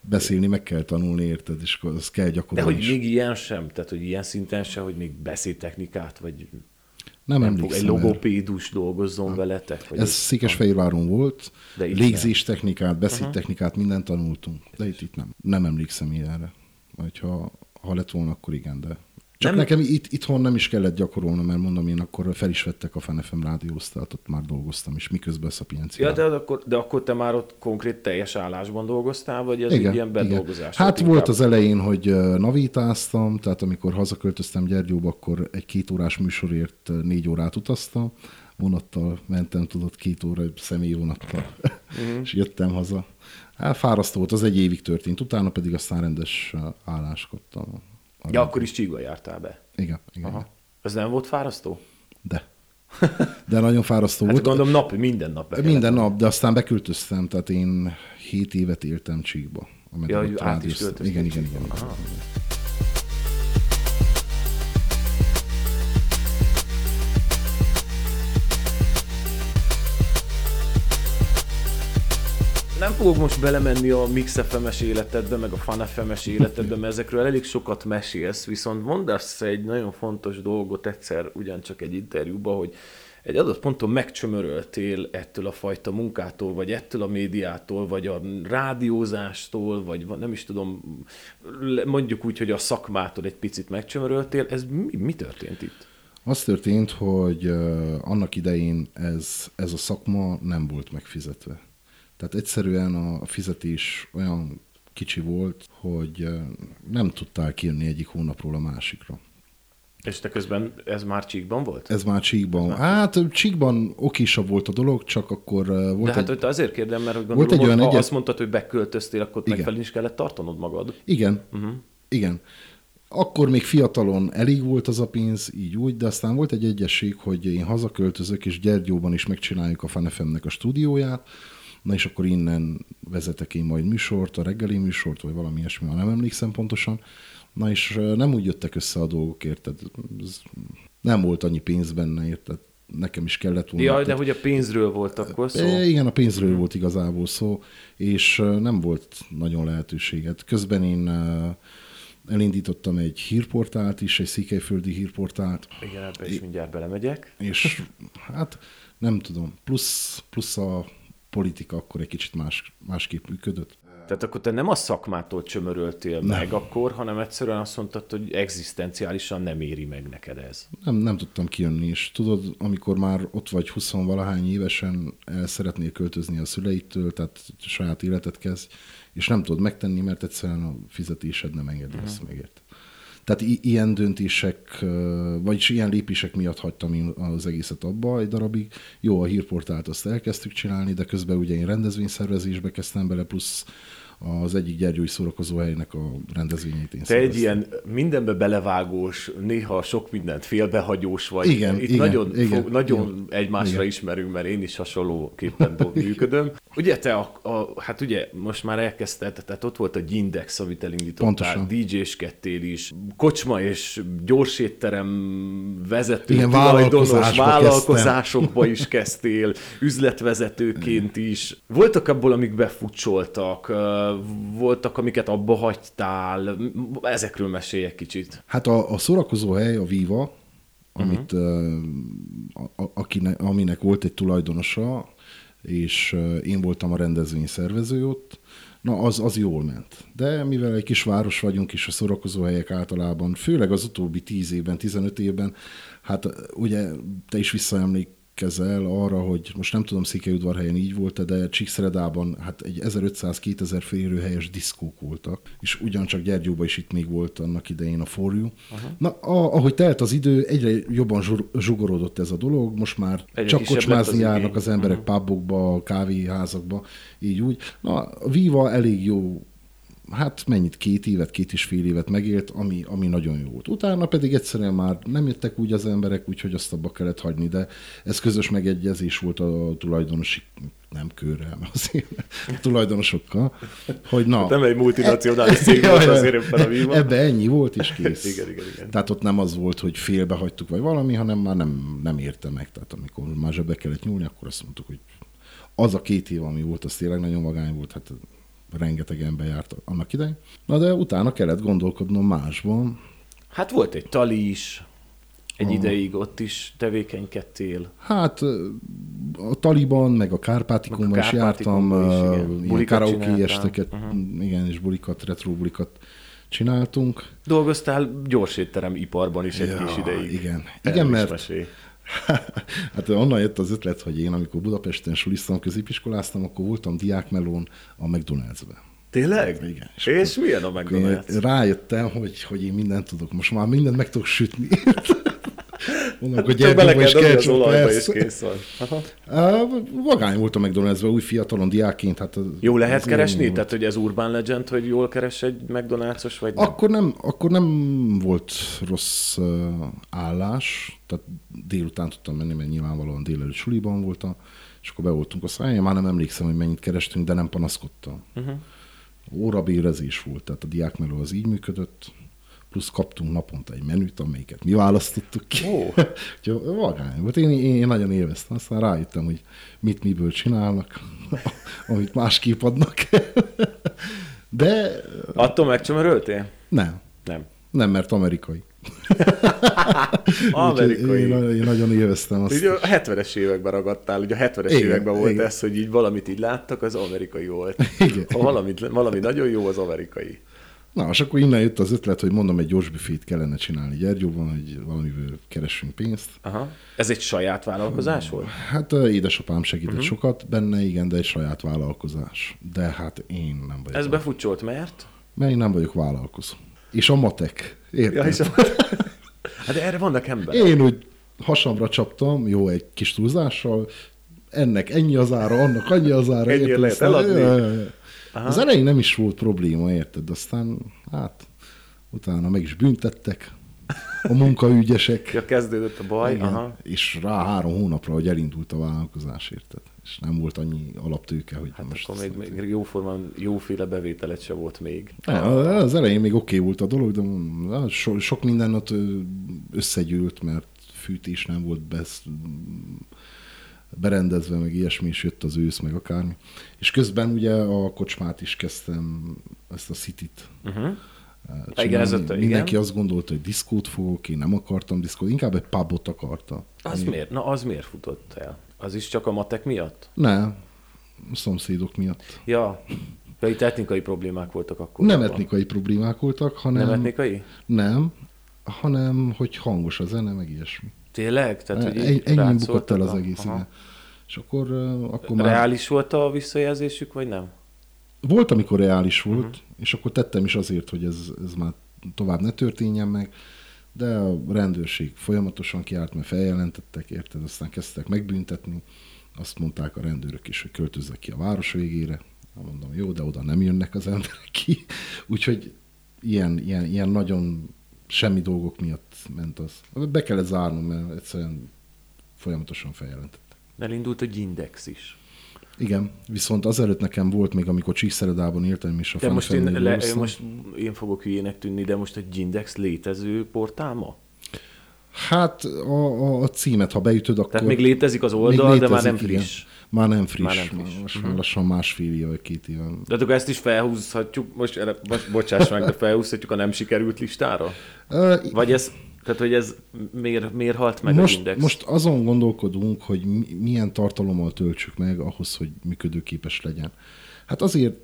Speaker 2: Beszélni meg kell tanulni, érted, és az kell
Speaker 1: De
Speaker 2: gyakorolni
Speaker 1: hogy
Speaker 2: is.
Speaker 1: még ilyen sem, tehát hogy ilyen szinten sem, hogy még beszédtechnikát, vagy
Speaker 2: Nem,
Speaker 1: nem egy
Speaker 2: emlékszem erre.
Speaker 1: logopédus dolgozzon veletek? Vagy
Speaker 2: Ez Székesfehérváron volt,
Speaker 1: De
Speaker 2: légzéstechnikát, beszédtechnikát, mindent tanultunk. De itt, itt nem. Nem emlékszem ilyenre. Vagy ha, lett volna, akkor igen, de... Csak
Speaker 1: Nem-
Speaker 2: nekem itt, itthon nem is kellett gyakorolnom, mert mondom, én akkor fel is vettek a FNFM rádióztát, ott már dolgoztam, és miközben a Szapiencia.
Speaker 1: Ja, de akkor, de akkor te már ott konkrét teljes állásban dolgoztál, vagy ez egy ilyen bedolgozás?
Speaker 2: Hát
Speaker 1: volt
Speaker 2: volt
Speaker 1: inkább?
Speaker 2: az elején, hogy navítáztam, tehát amikor hazaköltöztem Gyergyóba, akkor egy két órás műsorért négy órát utaztam, vonattal mentem, tudod, két óra személyvonattal,
Speaker 1: Mhm. *laughs*
Speaker 2: és jöttem haza. Hát fárasztó volt, az egy évig történt, utána pedig aztán rendes ö, állást kaptam.
Speaker 1: Ja, akkor is csíkba jártál be.
Speaker 2: Igen, igen.
Speaker 1: Aha. Ez nem volt fárasztó?
Speaker 2: De. De nagyon fárasztó *laughs*
Speaker 1: Hát
Speaker 2: volt.
Speaker 1: gondolom nap, minden nap be
Speaker 2: Minden nap, de aztán beköltöztem, tehát én hét évet éltem Csíkba.
Speaker 1: Ja, hogy át is költöztél
Speaker 2: Igen, igen, igen. igen.
Speaker 1: Aha. Nem fogok most belemenni a Mix FM-es életedbe, meg a Fan FM-es életedbe, mert ezekről elég sokat mesélsz, viszont mondasz egy nagyon fontos dolgot egyszer ugyancsak egy interjúban, hogy egy adott ponton megcsömöröltél ettől a fajta munkától, vagy ettől a médiától, vagy a rádiózástól, vagy va- nem is tudom, mondjuk úgy, hogy a szakmától egy picit megcsömöröltél. Ez mi, mi történt itt?
Speaker 2: Az történt, hogy annak idején ez, ez a szakma nem volt megfizetve. Tehát egyszerűen a fizetés olyan kicsi volt, hogy nem tudtál kijönni egyik hónapról a másikra.
Speaker 1: És te közben ez már csíkban volt?
Speaker 2: Ez már Csíkban. Hát Csíkban okisabb volt a dolog, csak akkor volt
Speaker 1: De hát
Speaker 2: egy...
Speaker 1: azért kérdem, mert hogy
Speaker 2: Volt
Speaker 1: gondolom,
Speaker 2: egy olyan
Speaker 1: ha
Speaker 2: egyet-
Speaker 1: azt mondtad, hogy beköltöztél, akkor
Speaker 2: Igen.
Speaker 1: megfelelően is kellett tartanod magad.
Speaker 2: Igen, uh-huh. igen. Akkor még fiatalon elég volt az a pénz, így úgy, de aztán volt egy egyesség, hogy én hazaköltözök, és Gyergyóban is megcsináljuk a FNFM-nek a stúdióját, na és akkor innen vezetek én majd műsort, a reggeli műsort, vagy valami ilyesmi, ha nem emlékszem pontosan. Na és nem úgy jöttek össze a dolgok, érted? Ez nem volt annyi pénz benne, érted? Nekem is kellett volna.
Speaker 1: Jaj, de hogy a pénzről volt akkor szó.
Speaker 2: Igen, a pénzről volt igazából szó, és nem volt nagyon lehetőséget. Közben én elindítottam egy hírportált is, egy székelyföldi hírportált,
Speaker 1: Igen, ebbe is mindjárt belemegyek.
Speaker 2: és hát nem tudom, plusz, plusz a politika akkor egy kicsit más, másképp működött.
Speaker 1: Tehát akkor te nem a szakmától csömöröltél nem. meg akkor, hanem egyszerűen azt mondtad, hogy egzisztenciálisan nem éri meg neked ez.
Speaker 2: Nem, nem tudtam kijönni, és tudod, amikor már ott vagy 20 valahány évesen el szeretnél költözni a szüleitől, tehát saját életet kezd, és nem tudod megtenni, mert egyszerűen a fizetésed nem engedi uh-huh. ezt megért. Tehát ilyen döntések, vagyis ilyen lépések miatt hagytam én az egészet abba egy darabig. Jó, a hírportált azt elkezdtük csinálni, de közben ugye én rendezvényszervezésbe kezdtem bele, plusz az egyik gyergyói szórakozóhelynek a rendezvényét én
Speaker 1: Te egy ilyen mindenbe belevágós, néha sok mindent félbehagyós vagy.
Speaker 2: Igen,
Speaker 1: Itt
Speaker 2: igen,
Speaker 1: nagyon,
Speaker 2: igen,
Speaker 1: fog, nagyon
Speaker 2: igen.
Speaker 1: egymásra
Speaker 2: Igen.
Speaker 1: ismerünk, mert én is hasonlóképpen *laughs* működöm. Ugye te, a, a, hát ugye most már elkezdted, tehát ott volt a Gindex, amit elindítottál. DJ-skedtél is, kocsma és gyorsétterem vezető,
Speaker 2: Igen,
Speaker 1: tulajdonos, vállalkozásokba is kezdtél, *laughs* üzletvezetőként is. Voltak abból, amik befutcsoltak, voltak, amiket abba hagytál, ezekről mesélj egy kicsit.
Speaker 2: Hát a, a szórakozó hely, a Viva, amit, uh-huh. a, a, akinek, aminek volt egy tulajdonosa, és én voltam a rendezvény szervező ott, na az, az jól ment. De mivel egy kis város vagyunk, és a szórakozó helyek általában, főleg az utóbbi 10 évben, 15 évben, hát ugye te is visszaemlékezel arra, hogy most nem tudom, Székelyudvarhelyen így volt de Csíkszeredában hát egy 1500-2000 férőhelyes diszkók voltak, és ugyancsak Gyergyóban is itt még volt annak idején a For You. Na, a, ahogy telt az idő, egyre jobban zsugorodott ez a dolog, most már
Speaker 1: Egyre
Speaker 2: csak kocsmázni
Speaker 1: az
Speaker 2: járnak
Speaker 1: igény.
Speaker 2: az emberek uh-huh. pubokba, kávéházakba, így úgy. Na, a Viva elég jó hát mennyit, két évet, két és fél évet megélt, ami, ami nagyon jó volt. Utána pedig egyszerűen már nem jöttek úgy az emberek, úgyhogy azt abba kellett hagyni, de ez közös megegyezés volt a tulajdonosi, nem körrel, azért a tulajdonosokkal, hogy na...
Speaker 1: Nem egy multinacionális cég volt azért éppen a Viva.
Speaker 2: Ebbe ennyi volt, és *laughs* kész.
Speaker 1: Igen, igen, igen.
Speaker 2: Tehát ott nem az volt, hogy félbehagytuk, vagy valami, hanem már nem, nem érte meg. Tehát amikor már zsebbe kellett nyúlni, akkor azt mondtuk, hogy az a két év, ami volt, az tényleg nagyon vagány volt, hát rengeteg ember járt annak idején. Na de utána kellett gondolkodnom másban.
Speaker 1: Hát volt egy tali is, egy ideig ott is tevékenykedtél.
Speaker 2: Hát a Taliban, meg a Kárpátikumban
Speaker 1: A
Speaker 2: is jártam,
Speaker 1: is, igen.
Speaker 2: karaoke esteket, uh-huh. igen, és bulikat, retro bulikat csináltunk.
Speaker 1: Dolgoztál gyorsétterem iparban is egy
Speaker 2: Ja,
Speaker 1: kis ideig.
Speaker 2: igen. Igen, mert-
Speaker 1: mesélj. *laughs*
Speaker 2: Hát onnan jött az ötlet, hogy én amikor Budapesten suliztam, középiskoláztam, akkor voltam diákmelón a McDonald's-ben.
Speaker 1: Tényleg?
Speaker 2: Igen.
Speaker 1: És, és milyen a McDonald's?
Speaker 2: rájöttem, hogy, hogy én mindent tudok. Most már mindent meg tudok sütni. *laughs* Mondom, hogy
Speaker 1: kell
Speaker 2: is
Speaker 1: dobni az
Speaker 2: ketchup,
Speaker 1: olajba, és kész van. Aha.
Speaker 2: Vagány volt a McDonald's-ben, új fiatalon diákként. Hát az-
Speaker 1: Jó lehet
Speaker 2: az
Speaker 1: keresni?
Speaker 2: volt.
Speaker 1: Tehát, hogy ez urban legend, hogy jól keres egy McDonald's-os, vagy nem?
Speaker 2: Akkor nem, akkor nem volt rossz uh, állás, tehát délután tudtam menni, mert nyilvánvalóan délelőtt suliban voltam, és akkor be voltunk a száján, már nem emlékszem, hogy mennyit kerestünk, de nem panaszkodtam. Uh-huh. Órabérezés volt, tehát a diákmeló az így működött, plusz kaptunk naponta egy menüt, amelyiket mi választottuk ki.
Speaker 1: Ó. *laughs*
Speaker 2: Úgyhogy vagány volt. Én, én, én nagyon élveztem, aztán rájöttem, hogy mit miből csinálnak, *laughs* amit másképp adnak. *laughs* De
Speaker 1: Attól megcsömöröltél?
Speaker 2: nem.
Speaker 1: Nem.
Speaker 2: Nem, mert amerikai.
Speaker 1: Amerikai.
Speaker 2: Én, én nagyon élveztem azt.
Speaker 1: Ugye a 70-es években ragadtál, ugye a 70-es
Speaker 2: Igen,
Speaker 1: években volt
Speaker 2: igen.
Speaker 1: ez, hogy így valamit így láttak, az amerikai volt.
Speaker 2: Igen.
Speaker 1: Ha valamit, valami nagyon jó, az amerikai.
Speaker 2: Na, és akkor innen jött az ötlet, hogy mondom, egy gyors büfét kellene csinálni Gyergyóban, hogy valamiből keressünk pénzt.
Speaker 1: Aha. Ez egy saját vállalkozás volt?
Speaker 2: Hát ö, édesapám segített uh-huh. sokat benne, igen, de egy saját vállalkozás. De hát én nem vagyok.
Speaker 1: Ez befutcsolt, mert?
Speaker 2: Mert én nem vagyok vállalkozó. És a matek. Érted?
Speaker 1: Ja, hiszem. *laughs* Hát de erre vannak emberek.
Speaker 2: Én úgy hasamra csaptam, jó, egy kis túlzással, ennek ennyi az ára, annak annyi az ára. Érted?
Speaker 1: lehet eladni?
Speaker 2: Ja, ja, ja. Az elején nem is volt probléma, érted? Aztán, hát, utána meg is büntettek a munkaügyesek.
Speaker 1: Ja, kezdődött a baj.
Speaker 2: Igen.
Speaker 1: Aha.
Speaker 2: És rá három hónapra, hogy elindult a vállalkozás, érted? És nem volt annyi alaptőke, hogy
Speaker 1: Hát
Speaker 2: most...
Speaker 1: akkor még, még jóformán, jóféle bevételet se volt még.
Speaker 2: Ne, az elején még oké okay volt a dolog, de mm, so, sok minden ott összegyűlt, mert fűtés nem volt besz, berendezve, meg ilyesmi, és jött az ősz, meg akármi. És közben ugye a kocsmát is kezdtem, ezt a City-t
Speaker 1: Uh-huh.
Speaker 2: csinálni.
Speaker 1: Igen, ez igen.
Speaker 2: Mindenki azt gondolta, hogy diszkót fogok, én nem akartam diszkót, inkább egy pubot akarta.
Speaker 1: Az miért? Na, az miért futott el? Az is csak a matek miatt?
Speaker 2: Ne, szomszédok miatt.
Speaker 1: Ja, ja itt etnikai problémák voltak akkor.
Speaker 2: Nem etnikai problémák voltak, hanem...
Speaker 1: Nem etnikai?
Speaker 2: Nem, hanem hogy hangos a zene, meg ilyesmi.
Speaker 1: Tényleg? Tehát, hogy
Speaker 2: Egy, ennyi bukott el az egész,
Speaker 1: Aha.
Speaker 2: igen. És akkor, akkor már...
Speaker 1: Reális volt a visszajelzésük, vagy nem?
Speaker 2: Volt, amikor reális volt,
Speaker 1: Mhm.
Speaker 2: uh-huh. és akkor tettem is azért, hogy ez, ez már tovább ne történjen meg, de a rendőrség folyamatosan kiállt, mert feljelentettek, érted, aztán kezdtek megbüntetni, azt mondták a rendőrök is, hogy költözzek ki a város végére, Mondom, jó, de oda nem jönnek az emberek ki. *laughs* Úgyhogy ilyen, ilyen, ilyen nagyon semmi dolgok miatt ment az. Be kellett zárnom, mert egyszerűen folyamatosan feljelentette.
Speaker 1: Elindult egy index is.
Speaker 2: Igen, viszont azelőtt nekem volt még, amikor Csíkszeredában éltem, és a
Speaker 1: De most én, le, most én fogok hülyének tűnni, de most egy Index létező portál ma?
Speaker 2: Hát a, a, a címet, ha beütöd, akkor...
Speaker 1: Tehát még létezik az oldal, létezik, de már nem friss. Igen.
Speaker 2: Már nem friss. Már nem friss. Most uh-huh. lassan másfél éve, vagy két éve.
Speaker 1: De akkor ezt is felhúzhatjuk, most, most bocsáss meg, de felhúzhatjuk a nem sikerült listára? Uh, vagy ez, tehát hogy ez miért, miért halt meg
Speaker 2: most,
Speaker 1: az index?
Speaker 2: Most azon gondolkodunk, hogy milyen tartalommal töltsük meg ahhoz, hogy működőképes legyen. Hát azért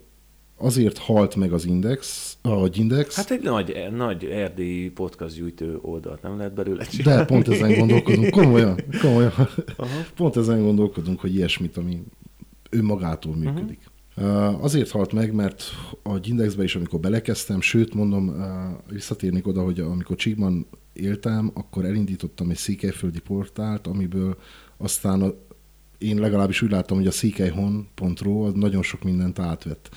Speaker 2: azért halt meg az Index, a Index.
Speaker 1: Hát egy nagy, nagy erdélyi podcast gyűjtő oldalt nem lehet belőle csinálni.
Speaker 2: De pont ezen gondolkodunk, komolyan, komolyan. Aha. Pont ezen gondolkodunk, hogy ilyesmit, ami önmagától működik. Uh-huh. Azért halt meg, mert a Indexbe is, amikor belekezdtem, sőt mondom, visszatérnék oda, hogy amikor Csíkban éltem, akkor elindítottam egy székelyföldi portált, amiből aztán én legalábbis úgy láttam, hogy a székelyhon.ro az nagyon sok mindent átvett.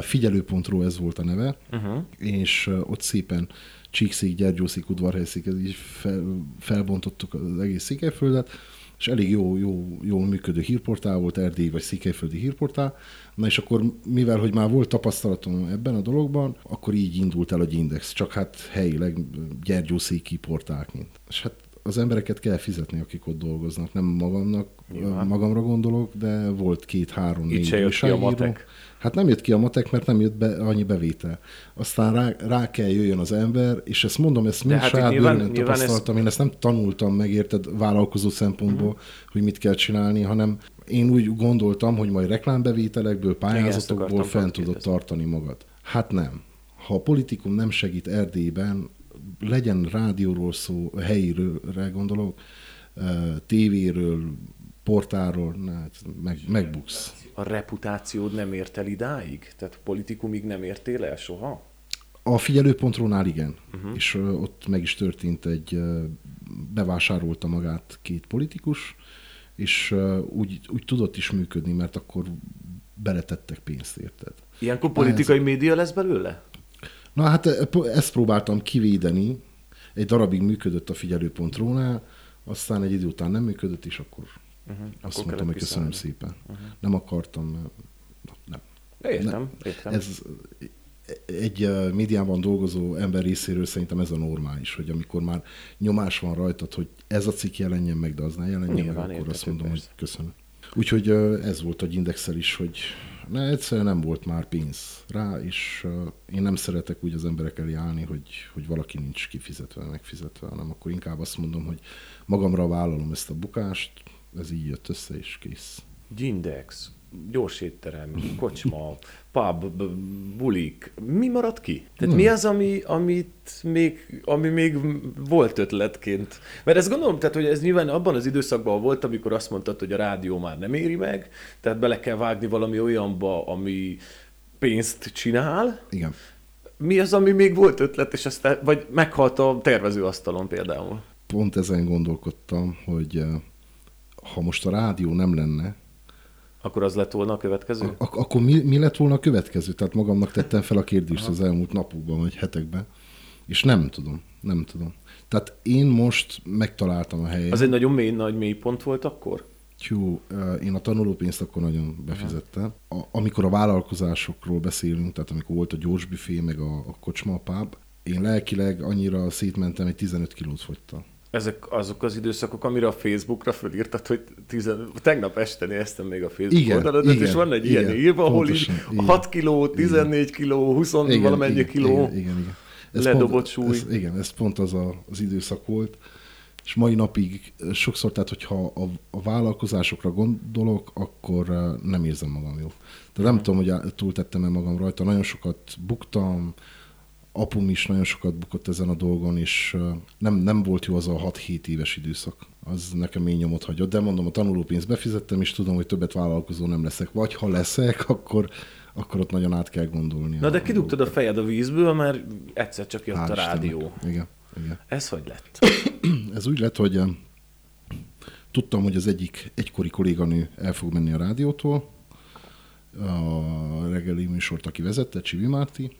Speaker 2: Figyelő.ro ez volt a neve, uh-huh. és ott szépen Csíkszék, Gyergyószék, Udvarhelyszék, ez így fel, felbontottuk az egész Székelyföldet, és elég jó, jó, jól működő hírportál volt, Erdély vagy Székelyföldi hírportál. Na és akkor, mivel hogy már volt tapasztalatom ebben a dologban, akkor így indult el a Index, csak hát helyileg gyergyószéki portálként. És hát az embereket kell fizetni, akik ott dolgoznak. Nem magamnak, Nyilván. magamra gondolok, de volt két-három,
Speaker 1: négy se jött ki a matek.
Speaker 2: Hát nem jött ki a matek, mert nem jött be annyi bevétel. Aztán rá, rá kell jöjjön az ember, és ezt mondom, ezt mind hát saját nyilván, tapasztaltam, ez... én ezt nem tanultam meg, érted, vállalkozó szempontból, uh-huh. hogy mit kell csinálni, hanem én úgy gondoltam, hogy majd reklámbevételekből, pályázatokból fent tudod tartani magad. Hát nem. Ha a politikum nem segít Erdélyben, legyen rádióról szó, helyiről gondolok, tévéről, portáról, hát meg, megbuksz.
Speaker 1: A reputációd nem ért el idáig? Tehát politikumig nem értél el soha?
Speaker 2: A figyelőpontrónál igen, uh-huh. és ott meg is történt egy, bevásárolta magát két politikus, és úgy, úgy tudott is működni, mert akkor beletettek pénzt, érted?
Speaker 1: Ilyenkor politikai ez... média lesz belőle?
Speaker 2: Na hát ezt próbáltam kivédeni, egy darabig működött a figyelő.ro-nál, aztán egy idő után nem működött, és akkor, uh-huh. azt akkor mondtam, hogy köszönöm szépen. Uh-huh. Nem akartam, nem.
Speaker 1: Értem, nem. értem.
Speaker 2: Ez, egy médiában dolgozó ember részéről szerintem ez a normális, hogy amikor már nyomás van rajtad, hogy ez a cikk jelenjen meg, de az ne jelenjen Nyilván meg, akkor azt mondom, persze. hogy köszönöm. Úgyhogy ez volt a indexel is, hogy ne, egyszerűen nem volt már pénz rá, és én nem szeretek úgy az emberek elé állni, hogy, hogy valaki nincs kifizetve, megfizetve, hanem akkor inkább azt mondom, hogy magamra vállalom ezt a bukást, ez így jött össze, és kész.
Speaker 1: Gindex, gyors étterem, kocsma, pub, bulik, mi maradt ki? Tehát mi az, ami, amit még, ami még volt ötletként? Mert ezt gondolom, tehát, hogy ez nyilván abban az időszakban volt, amikor azt mondtad, hogy a rádió már nem éri meg, tehát bele kell vágni valami olyanba, ami pénzt csinál.
Speaker 2: Igen.
Speaker 1: Mi az, ami még volt ötlet, és aztán, vagy meghalt a tervezőasztalon például?
Speaker 2: Pont ezen gondolkodtam, hogy eh, ha most a rádió nem lenne,
Speaker 1: akkor az lett volna a következő?
Speaker 2: Ak- akkor mi, mi lett volna a következő? Tehát magamnak tettem fel a kérdést az elmúlt napokban, vagy hetekben, és nem tudom, nem tudom. Tehát én most megtaláltam a helyet.
Speaker 1: Az egy nagyon mély, nagy mély pont volt akkor?
Speaker 2: Tyú, én a tanulópénzt akkor nagyon befizettem. A, amikor a vállalkozásokról beszélünk, tehát amikor volt a gyors büfé, meg a, a kocsma, a pub, én lelkileg annyira szétmentem, hogy 15 kilót fogytam
Speaker 1: ezek azok az időszakok, amire a Facebookra fölírtad, hogy tizen... tegnap este néztem még a Facebook igen, oldaladat, igen, és van egy igen, ilyen írva, ahol így 6 kiló, 14 igen. kiló, 20 igen, valamennyi igen, kiló igen, igen, igen. Ez ledobott pont, súly.
Speaker 2: Ez, igen, ez pont az a, az időszak volt. És mai napig sokszor, tehát hogyha a, a vállalkozásokra gondolok, akkor nem érzem magam jó. Tehát nem hmm. tudom, hogy túltettem-e magam rajta. Nagyon sokat buktam, apum is nagyon sokat bukott ezen a dolgon, és nem, nem volt jó az a 6-7 éves időszak. Az nekem mély nyomot hagyott, de mondom, a tanulópénzt befizettem, és tudom, hogy többet vállalkozó nem leszek. Vagy ha leszek, akkor, akkor ott nagyon át kell gondolni.
Speaker 1: Na de kidugtad a fejed a vízből, mert egyszer csak jött Hál a rádió.
Speaker 2: Istennek. Igen, igen.
Speaker 1: Ez hogy lett? *clears throat*
Speaker 2: Ez úgy lett, hogy tudtam, hogy az egyik egykori kolléganő el fog menni a rádiótól, a reggeli műsort, aki vezette, Csivi Márti,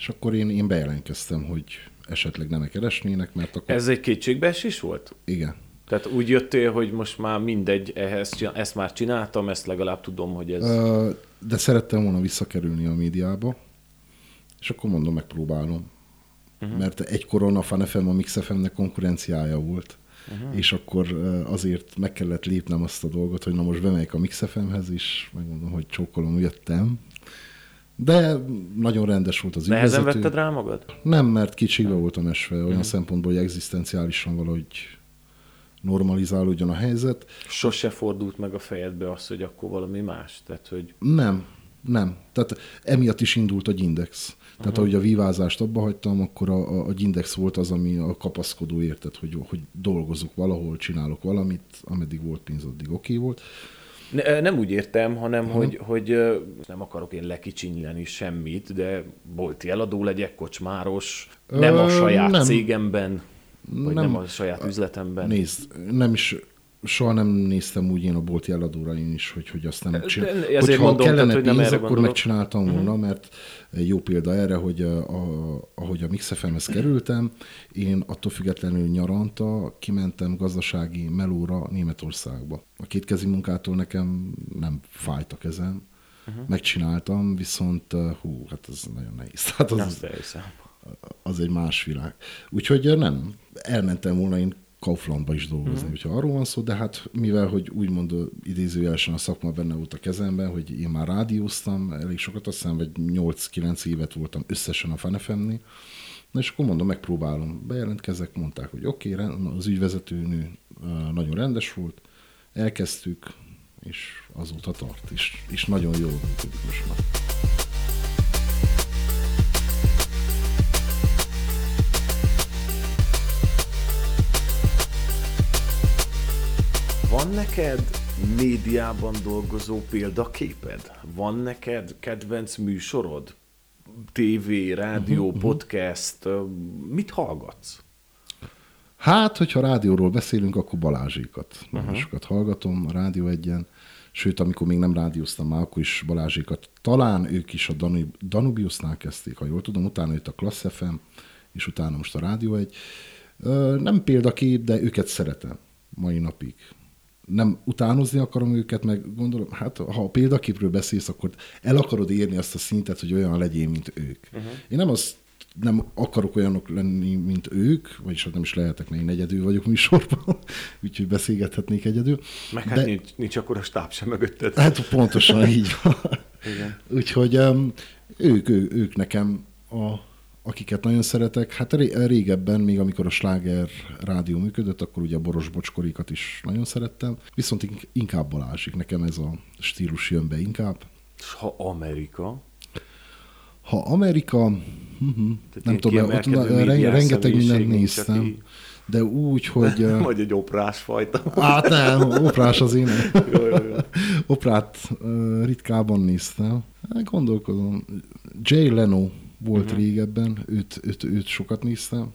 Speaker 2: és akkor én, én bejelentkeztem, hogy esetleg nem keresnének, mert akkor...
Speaker 1: Ez egy kétségbeesés volt?
Speaker 2: Igen.
Speaker 1: Tehát úgy jöttél, hogy most már mindegy, ehhez, ezt már csináltam, ezt legalább tudom, hogy ez...
Speaker 2: De szerettem volna visszakerülni a médiába, és akkor mondom, megpróbálom. Uh-huh. Mert egykoron a FanFM a MixFM-nek konkurenciája volt, uh-huh. és akkor azért meg kellett lépnem azt a dolgot, hogy na most bemegyek a MixFM-hez is, megmondom, hogy csókolom, jöttem. De nagyon rendes volt az
Speaker 1: ügyvezető. Nehezen vetted rá magad?
Speaker 2: Nem, mert kicsibe voltam esve, olyan uh-huh. szempontból, hogy egzisztenciálisan valahogy normalizálódjon a helyzet.
Speaker 1: Sose fordult meg a fejedbe az, hogy akkor valami más? Tehát, hogy...
Speaker 2: Nem, nem. Tehát emiatt is indult a Gindex. Tehát uh-huh. ahogy a vívázást abba hagytam, akkor a, a Gindex volt az, ami a kapaszkodó érted, hogy, hogy dolgozok valahol, csinálok valamit, ameddig volt pénz, addig oké okay volt.
Speaker 1: Ne, nem úgy értem, hanem uh-huh. hogy, hogy nem akarok én lekicsinyelni semmit, de bolti eladó legyek, kocsmáros, nem a saját nem. cégemben, vagy nem, nem a saját üzletemben.
Speaker 2: Nézd, nem is soha nem néztem úgy én a bolti eladóra én is, hogy, hogy azt nem csinálom.
Speaker 1: Hogyha mondom,
Speaker 2: kellene
Speaker 1: tehát,
Speaker 2: pénz,
Speaker 1: nem
Speaker 2: akkor
Speaker 1: gondolok.
Speaker 2: megcsináltam volna, uh-huh. mert jó példa erre, hogy a, a, ahogy a MixFM-hez kerültem, én attól függetlenül nyaranta kimentem gazdasági melóra Németországba. A kétkezi munkától nekem nem fájt a kezem, uh-huh. megcsináltam, viszont hú, hát ez nagyon nehéz. Hát az, az egy más világ. Úgyhogy nem, elmentem volna én Kauflandba is dolgozni, mm. hogyha arról van szó, de hát mivel, hogy úgymond idézőjelesen a szakma benne volt a kezemben, hogy én már rádióztam elég sokat, aztán vagy 8-9 évet voltam összesen a FNFM-nél, Na és akkor mondom, megpróbálom. Bejelentkezek, mondták, hogy oké, okay, az ügyvezetőnő nagyon rendes volt, elkezdtük, és azóta tart, és, és nagyon jól működik most már.
Speaker 1: Van neked médiában dolgozó példaképed? Van neked kedvenc műsorod? TV, rádió, uh-huh, podcast, mit hallgatsz?
Speaker 2: Hát, hogyha rádióról beszélünk, akkor Balázsékat. Balázsékat uh-huh. hallgatom a Rádió egyen. Sőt, amikor még nem rádióztam már, akkor is Balázsékat. Talán ők is a Danubiusnál kezdték, ha jól tudom, utána jött a Klassz FM, és utána most a Rádió egy. Nem példakép, de őket szeretem mai napig nem utánozni akarom őket, meg gondolom, hát ha a példaképről beszélsz, akkor el akarod érni azt a szintet, hogy olyan legyél, mint ők. Uh-huh. Én nem azt nem akarok olyanok lenni, mint ők, vagyis hát nem is lehetek, mert én egyedül vagyok műsorban, *laughs* úgyhogy beszélgethetnék egyedül.
Speaker 1: Meg hát de... nincs, nincs akkor a stáb sem mögötted.
Speaker 2: Hát pontosan így van. Igen. Úgyhogy um, ők, ők, ők nekem a akiket nagyon szeretek, hát régebben, még amikor a sláger rádió működött, akkor ugye a Boros Bocskorikat is nagyon szerettem, viszont inkább Balázsik, nekem ez a stílus jön be inkább.
Speaker 1: És ha Amerika?
Speaker 2: Ha Amerika, uh-huh, nem tudom, ott rengeteg mindent néztem. Aki... De úgy, *laughs* hogy...
Speaker 1: Vagy egy oprás fajta.
Speaker 2: Hát nem, oprás az én. *laughs* jó, jó, jó. Oprát ritkában néztem. Hát gondolkozom. Jay Leno volt uh-huh. régebben, őt, őt, őt sokat néztem.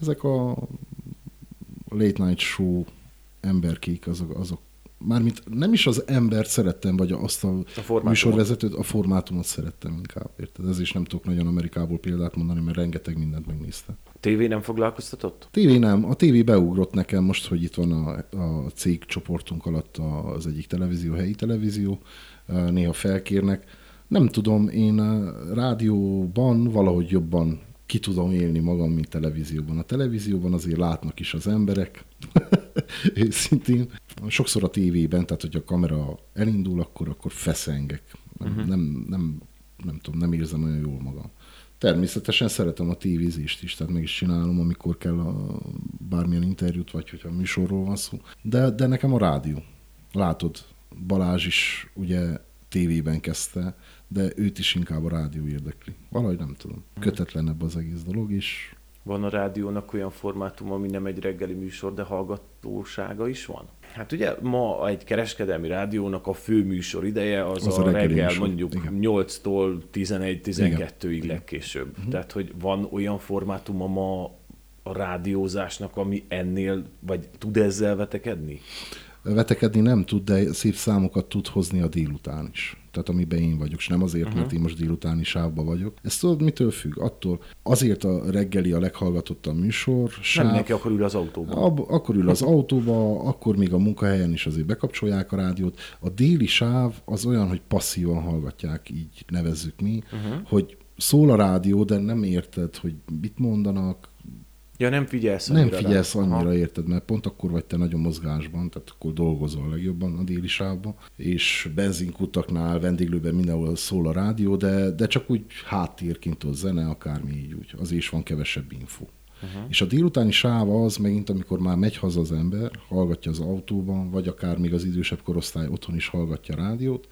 Speaker 2: Ezek a late night show emberkék, azok, azok mármint nem is az embert szerettem, vagy azt a, a műsorvezetőt, a formátumot szerettem inkább, érted? Ez is nem tudok nagyon Amerikából példát mondani, mert rengeteg mindent megnéztem.
Speaker 1: A tévé nem foglalkoztatott?
Speaker 2: Tévé nem. A tévé beugrott nekem most, hogy itt van a, a cég csoportunk alatt az egyik televízió, helyi televízió, néha felkérnek, nem tudom, én a rádióban valahogy jobban ki tudom élni magam, mint televízióban. A televízióban azért látnak is az emberek, *laughs* őszintén. Sokszor a tévében, tehát hogy a kamera elindul, akkor, akkor feszengek. Nem, uh-huh. nem, nem, nem tudom, nem érzem olyan jól magam. Természetesen szeretem a tévézést is, tehát meg is csinálom, amikor kell a bármilyen interjút, vagy hogyha műsorról van szó. De, de nekem a rádió. Látod, Balázs is ugye tévében kezdte, de őt is inkább a rádió érdekli. Valahogy nem tudom. Kötetlenebb az egész dolog, is.
Speaker 1: van a rádiónak olyan formátum, ami nem egy reggeli műsor, de hallgatósága is van? Hát ugye ma egy kereskedelmi rádiónak a fő műsor ideje az, az a, a reggel műsor. mondjuk Igen. 8-tól 11-12-ig legkésőbb. Uh-huh. Tehát, hogy van olyan formátuma ma a rádiózásnak, ami ennél, vagy tud ezzel vetekedni?
Speaker 2: Vetekedni nem tud, de szép számokat tud hozni a délután is. Tehát amiben én vagyok, és nem azért, uh-huh. mert én most délutáni sávban vagyok. Ez tudod, mitől függ? Attól azért a reggeli a leghallgatottabb műsor.
Speaker 1: Sáv, nem mindenki akkor ül az autóban.
Speaker 2: Ab, akkor ül az autóba, akkor még a munkahelyen is azért bekapcsolják a rádiót. A déli sáv az olyan, hogy passzívan hallgatják, így nevezzük mi, uh-huh. hogy szól a rádió, de nem érted, hogy mit mondanak,
Speaker 1: Ja, nem figyelsz
Speaker 2: annyira. Nem figyelsz rá. annyira, Aha. érted, mert pont akkor vagy te nagyon mozgásban, tehát akkor dolgozol a legjobban a déli sávban, és benzinkutaknál, vendéglőben mindenhol szól a rádió, de, de csak úgy háttérként a zene, akármi így úgy. Az is van kevesebb info. Uh-huh. És a délutáni sáv az megint, amikor már megy haza az ember, hallgatja az autóban, vagy akár még az idősebb korosztály otthon is hallgatja a rádiót,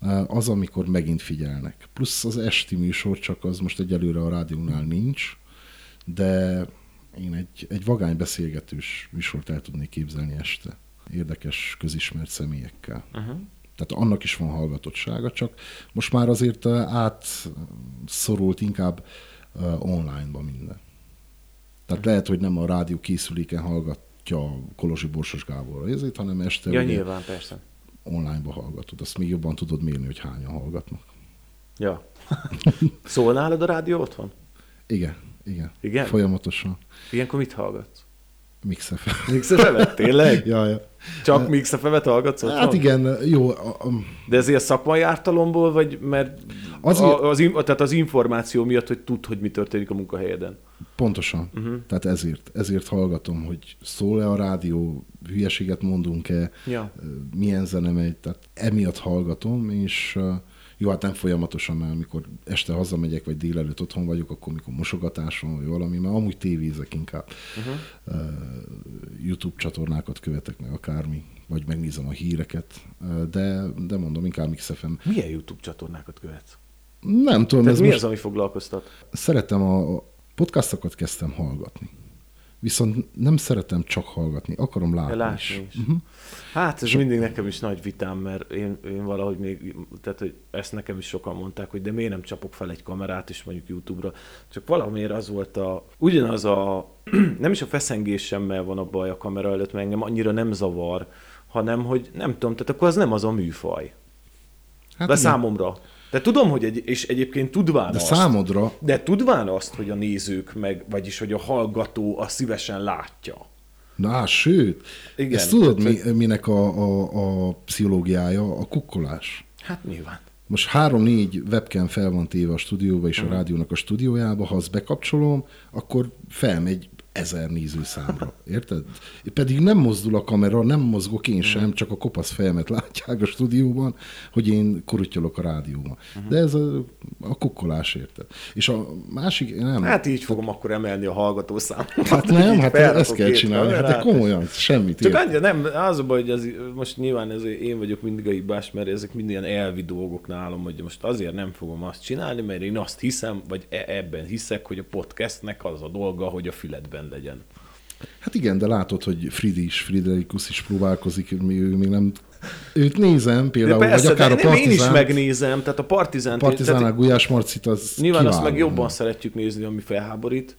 Speaker 2: eh, az, amikor megint figyelnek. Plusz az esti műsor, csak az most egyelőre a rádiónál nincs, de én egy, egy vagány beszélgetős műsort el tudnék képzelni este. Érdekes, közismert személyekkel. Uh-huh. Tehát annak is van hallgatottsága, csak most már azért átszorult inkább online-ba minden. Tehát lehet, hogy nem a rádió készüléken hallgatja Kolozsi Borsos Gábor ezért, hanem este
Speaker 1: ja, nyilván, persze.
Speaker 2: online-ba hallgatod. Azt még jobban tudod mérni, hogy hányan hallgatnak.
Speaker 1: Ja. *laughs* Szól nálad a rádió otthon?
Speaker 2: Igen. Igen. Igen? Folyamatosan.
Speaker 1: Ilyenkor mit hallgatsz?
Speaker 2: Mixefe.
Speaker 1: Mixefe? Tényleg?
Speaker 2: ja, ja.
Speaker 1: Csak Mixefevet hallgatsz
Speaker 2: otthon? Hát igen, jó.
Speaker 1: De ez ilyen szakmai ártalomból, vagy mert Azért... A, az, tehát az információ miatt, hogy tud, hogy mi történik a munkahelyeden?
Speaker 2: Pontosan. Uh-huh. Tehát ezért, ezért hallgatom, hogy szól-e a rádió, hülyeséget mondunk-e, ja. milyen zene megy, tehát emiatt hallgatom, és jó, hát nem folyamatosan, mert amikor este hazamegyek, vagy délelőtt otthon vagyok, akkor mikor mosogatáson, vagy valami, mert amúgy tévézek inkább. Uh-huh. Uh, YouTube csatornákat követek meg akármi, vagy megnézem a híreket, uh, de, de mondom, inkább XFM.
Speaker 1: Milyen YouTube csatornákat követsz?
Speaker 2: Nem tudom.
Speaker 1: Tehát ez mi most... az, ami foglalkoztat?
Speaker 2: Szeretem a podcastokat kezdtem hallgatni viszont nem szeretem csak hallgatni, akarom látni, látni is. is. Uh-huh.
Speaker 1: Hát ez so... mindig nekem is nagy vitám, mert én, én valahogy még, tehát hogy ezt nekem is sokan mondták, hogy de miért nem csapok fel egy kamerát, és mondjuk YouTube-ra. Csak valamiért az volt a, ugyanaz a, *clears throat* nem is a feszengésemmel van a baj a kamera előtt, mert engem annyira nem zavar, hanem hogy nem tudom, tehát akkor az nem az a műfaj. Hát de igen. számomra. De tudom, hogy egy, és egyébként tudván
Speaker 2: de azt, számodra...
Speaker 1: De tudván azt, hogy a nézők meg, vagyis hogy a hallgató a szívesen látja.
Speaker 2: Na, sőt, Igen, ezt tudod, mi, minek a, a, a pszichológiája? A kukkolás.
Speaker 1: Hát nyilván.
Speaker 2: Most három-négy webcam fel van téve a stúdióba és uh-huh. a mhm. rádiónak a stúdiójába, ha azt bekapcsolom, akkor felmegy ezer nézőszámra. Érted? Pedig nem mozdul a kamera, nem mozgok én sem, csak a kopasz fejemet látják a stúdióban, hogy én kurutyolok a rádióban. Uh-huh. De ez a, a kukkolás, érted? És a másik, nem.
Speaker 1: Hát így fogom akkor emelni a hallgatószámot.
Speaker 2: Hát nem, hát ezt kell csinálni. Hát de komolyan, semmit.
Speaker 1: Csak annyi, nem, az a baj, hogy ez, most nyilván ez, én vagyok mindig a hibás, mert ezek mind ilyen elvi dolgok nálam, hogy most azért nem fogom azt csinálni, mert én azt hiszem, vagy e- ebben hiszek, hogy a podcastnek az a dolga, hogy a füledben legyen.
Speaker 2: Hát igen, de látod, hogy Fridi is, Friderikus is próbálkozik, még, még nem őt nézem például, persze, vagy akár a Partizánt.
Speaker 1: Én is megnézem, tehát a Partizánt.
Speaker 2: Partizán, Gulyás Marcit az
Speaker 1: Nyilván kiváló. azt meg jobban szeretjük nézni, ami felháborít.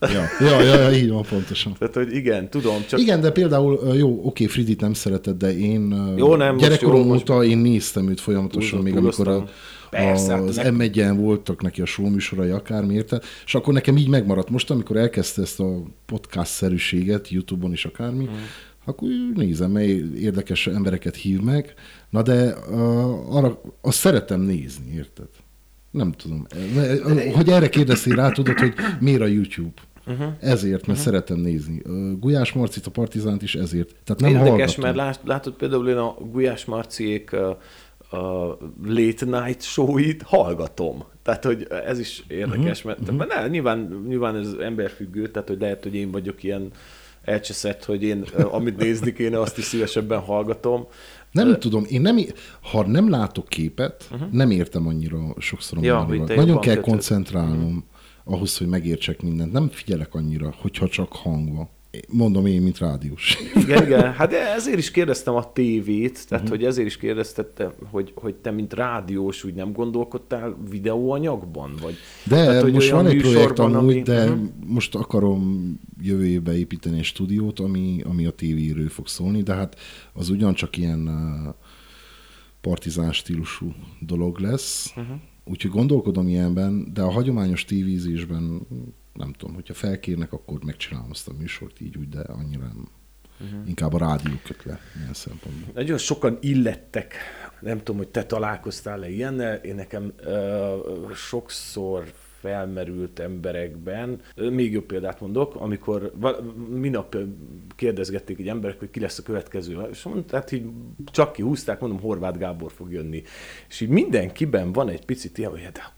Speaker 2: Ja, *laughs* ja, ja, ja, így van, pontosan.
Speaker 1: Tehát, hogy igen, tudom. Csak...
Speaker 2: Igen, de például, jó, oké, Fridit nem szereted, de én jó, nem, gyerekkorom óta én néztem őt folyamatosan, még amikor a, Persze, az hát m 1 voltak neki a show műsorai, akármi érte, és akkor nekem így megmaradt. Most, amikor elkezdte ezt a podcast-szerűséget, YouTube-on is akármi, hmm. akkor nézem, mely érdekes embereket hív meg, na de uh, arra, azt szeretem nézni, érted? Nem tudom. Hogy erre kérdeztél rá, tudod, hogy miért a YouTube? Uh-huh. Ezért, mert uh-huh. szeretem nézni. Gulyás Marcit, a Partizánt is ezért. Tehát nem
Speaker 1: Érdekes, hallgatom. mert látod például én a Gulyás Marciék a late night show-it hallgatom. Tehát, hogy ez is érdekes, uh-huh. mert, mert ne, nyilván, nyilván ez emberfüggő, tehát, hogy lehet, hogy én vagyok ilyen elcseszett, hogy én amit nézni kéne, azt is szívesebben hallgatom.
Speaker 2: Nem uh, tudom, én nem, ha nem látok képet, uh-huh. nem értem annyira sokszor ja, Nagyon kell koncentrálnom uh-huh. Ahhoz, hogy megértsek mindent. Nem figyelek annyira, hogyha csak hang van. Mondom én, mint rádiós.
Speaker 1: Igen, igen. Hát ezért is kérdeztem a tévét, tehát uh-huh. hogy ezért is kérdeztettem, hogy, hogy te, mint rádiós, úgy nem gondolkodtál videóanyagban? Vagy,
Speaker 2: de
Speaker 1: tehát,
Speaker 2: hogy most van egy projekt amúgy,
Speaker 1: ami...
Speaker 2: de uh-huh. most akarom jövő évben építeni egy stúdiót, ami, ami a tévéről fog szólni, de hát az ugyancsak ilyen uh, partizán stílusú dolog lesz. Uh-huh. Úgyhogy gondolkodom ilyenben, de a hagyományos tévízésben nem tudom, hogyha felkérnek, akkor megcsinálom azt a műsort így úgy, de annyira nem. Uh-huh. Inkább a rádió köt le ilyen szempontból.
Speaker 1: Nagyon sokan illettek, nem tudom, hogy te találkoztál-e ilyennel, én nekem uh, sokszor felmerült emberekben. Még jobb példát mondok, amikor minap kérdezgették egy emberek, hogy ki lesz a következő, és mondták, hogy csak kihúzták, mondom, Horváth Gábor fog jönni. És így mindenkiben van egy picit ilyen, hogy hát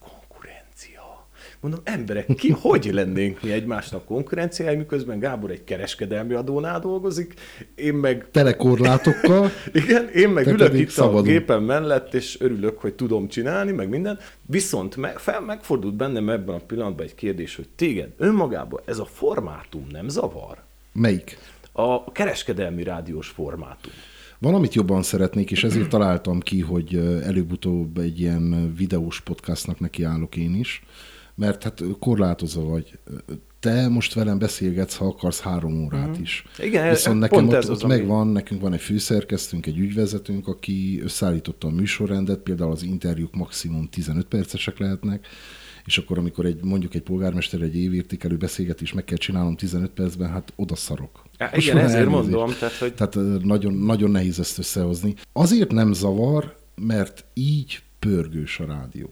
Speaker 1: Mondom, emberek, ki, hogy lennénk mi egymásnak konkurenciái, miközben Gábor egy kereskedelmi adónál dolgozik, én meg...
Speaker 2: Telekorlátokkal. *laughs*
Speaker 1: Igen, én meg ülök itt szabadon. a gépen mellett, és örülök, hogy tudom csinálni, meg minden. Viszont meg, fel, megfordult bennem ebben a pillanatban egy kérdés, hogy téged önmagában ez a formátum nem zavar?
Speaker 2: Melyik?
Speaker 1: A kereskedelmi rádiós formátum.
Speaker 2: Valamit jobban szeretnék, és ezért találtam ki, hogy előbb-utóbb egy ilyen videós podcastnak nekiállok én is mert hát korlátozva vagy. Te most velem beszélgetsz, ha akarsz három órát mm. is.
Speaker 1: Igen,
Speaker 2: Viszont nekem ott, ott megvan, ami... nekünk van egy főszerkesztőnk, egy ügyvezetőnk, aki összeállította a műsorrendet, például az interjúk maximum 15 percesek lehetnek, és akkor, amikor egy, mondjuk egy polgármester egy évértékelő beszélgetés meg kell csinálnom 15 percben, hát oda szarok.
Speaker 1: Ja, igen, ezért elnézést. mondom. Tehát, hogy...
Speaker 2: tehát nagyon, nagyon nehéz ezt összehozni. Azért nem zavar, mert így pörgős a rádió.